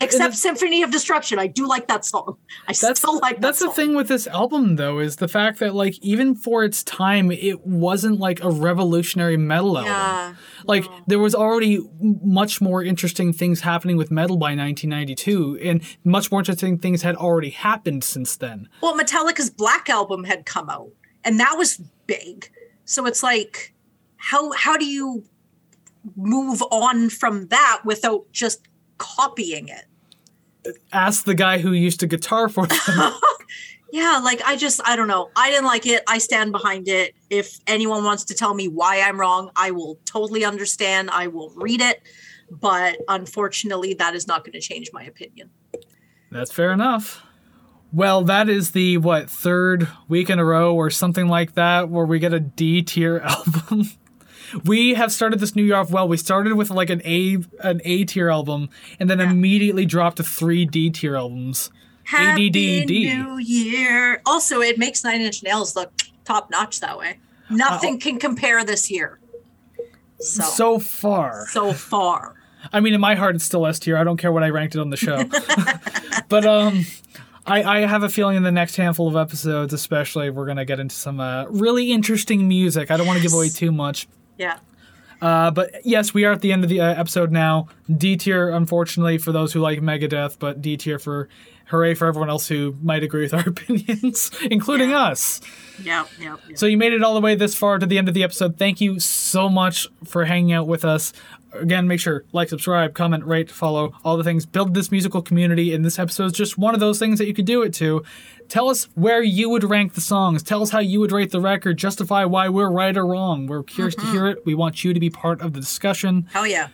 Speaker 2: except symphony of destruction i do like that song i
Speaker 1: That's
Speaker 2: still like that
Speaker 1: that's the thing with this album though is the fact that like even for its time it wasn't like a revolutionary metal album.
Speaker 2: yeah
Speaker 1: Like
Speaker 2: no.
Speaker 1: there was already much more interesting things happening with metal by 1992 and much more interesting things had already happened since then.
Speaker 2: well metallica's black album had come out and that was big so it's like how how do you move on from that without just copying it?
Speaker 1: Ask the guy who used to guitar for them.
Speaker 2: yeah like i just i don't know. I didn't like it. I stand behind it. If anyone wants to tell me why i'm wrong i will totally understand. I will read it. But unfortunately that is not going to change my opinion.
Speaker 1: That's fair enough. Well, that is the what third week in a row or something like that where we get a D tier album. we have started this new year off well. We started with like an A an A tier album and then immediately dropped to three D tier albums.
Speaker 2: happy
Speaker 1: ADDD.
Speaker 2: new year also it makes nine inch nails look top notch that way nothing can compare this year so so,
Speaker 1: So far.
Speaker 2: far
Speaker 1: I mean, in my heart, it's still S tier. I don't care what I ranked it on the show. but um, I, I have a feeling in the next handful of episodes, especially, we're gonna get into some uh, really interesting music. I don't want to give away too much.
Speaker 2: yeah
Speaker 1: Uh, but yes, we are at the end of the uh, episode now. D tier, unfortunately, for those who like Megadeth, but D tier for hooray for everyone else who might agree with our opinions, including us.
Speaker 2: yeah yeah, yeah.
Speaker 1: So you made it all the way this far to the end of the episode. Thank you so much for hanging out with us. Again, make sure like, subscribe, comment, rate, follow, all the things. Build this musical community, and this episode is just one of those things that you could do it to. Tell us where you would rank the songs. Tell us how you would rate the record. Justify why we're right or wrong. We're curious to mm-hmm. hear it. We want you to be part of the discussion.
Speaker 2: hell yeah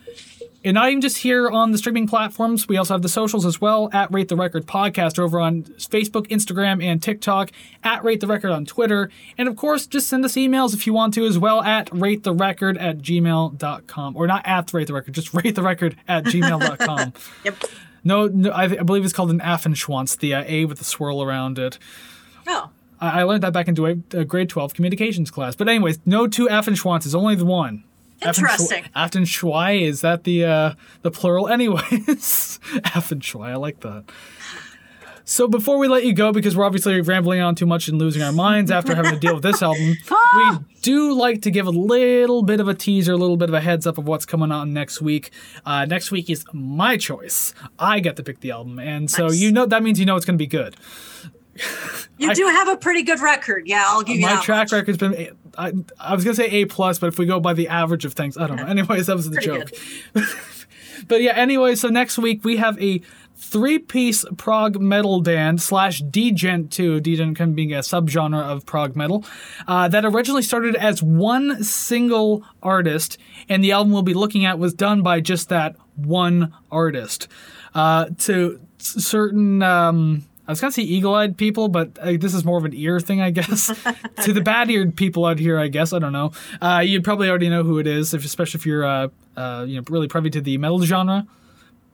Speaker 1: And not even just here on the streaming platforms, we also have the socials as well at Rate the Record Podcast over on Facebook, Instagram, and TikTok, at Rate the Record on Twitter. And of course, just send us emails if you want to as well at Rate the Record at gmail.com. Or not at Rate the Record, just Rate the Record at gmail.com.
Speaker 2: Yep.
Speaker 1: no, no I, I believe it's called an Affenschwanz, the uh, A with the swirl around it.
Speaker 2: Oh.
Speaker 1: I, I learned that back in a grade 12 communications class. But, anyways, no two Affenschwanzes, only the one.
Speaker 2: Interesting.
Speaker 1: Affenschwei, is that the uh, the plural? Anyways, Affenschwei, I like that. So before we let you go, because we're obviously rambling on too much and losing our minds after having to deal with this album, we do like to give a little bit of a teaser, a little bit of a heads up of what's coming on next week. Uh, next week is my choice. I get to pick the album, and so
Speaker 2: Nice.
Speaker 1: you know that means you know it's going to be good.
Speaker 2: You
Speaker 1: I-
Speaker 2: do have a pretty good record. Yeah, I'll give you
Speaker 1: My track
Speaker 2: much.
Speaker 1: record's been. I was gonna say A plus, but if we go by the average of things, I don't know. Anyways, that was the
Speaker 2: Pretty
Speaker 1: joke. but yeah, anyway, so next week we have a three-piece prog metal band slash djent too. Djent kind of being a subgenre of prog metal uh, that originally started as one single artist, and the album we'll be looking at was done by just that one artist. Uh, to certain. Um, I was gonna say eagle-eyed people, but uh, this is more of an ear thing, I guess. to the bad-eared people out here, I guess I don't know. Uh, you probably already know who it is, if, especially if you're uh, uh, you know really privy to the metal genre.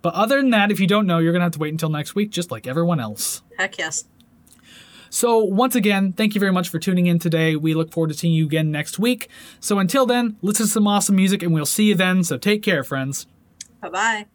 Speaker 1: But other than that, if you don't know, you're gonna have to wait until next week, just like everyone else.
Speaker 2: Heck yes.
Speaker 1: So once again, thank you very much for tuning in today. We look forward to seeing you again next week. So until then, listen to some awesome music, and we'll see you then. So take care, friends.
Speaker 2: Bye bye.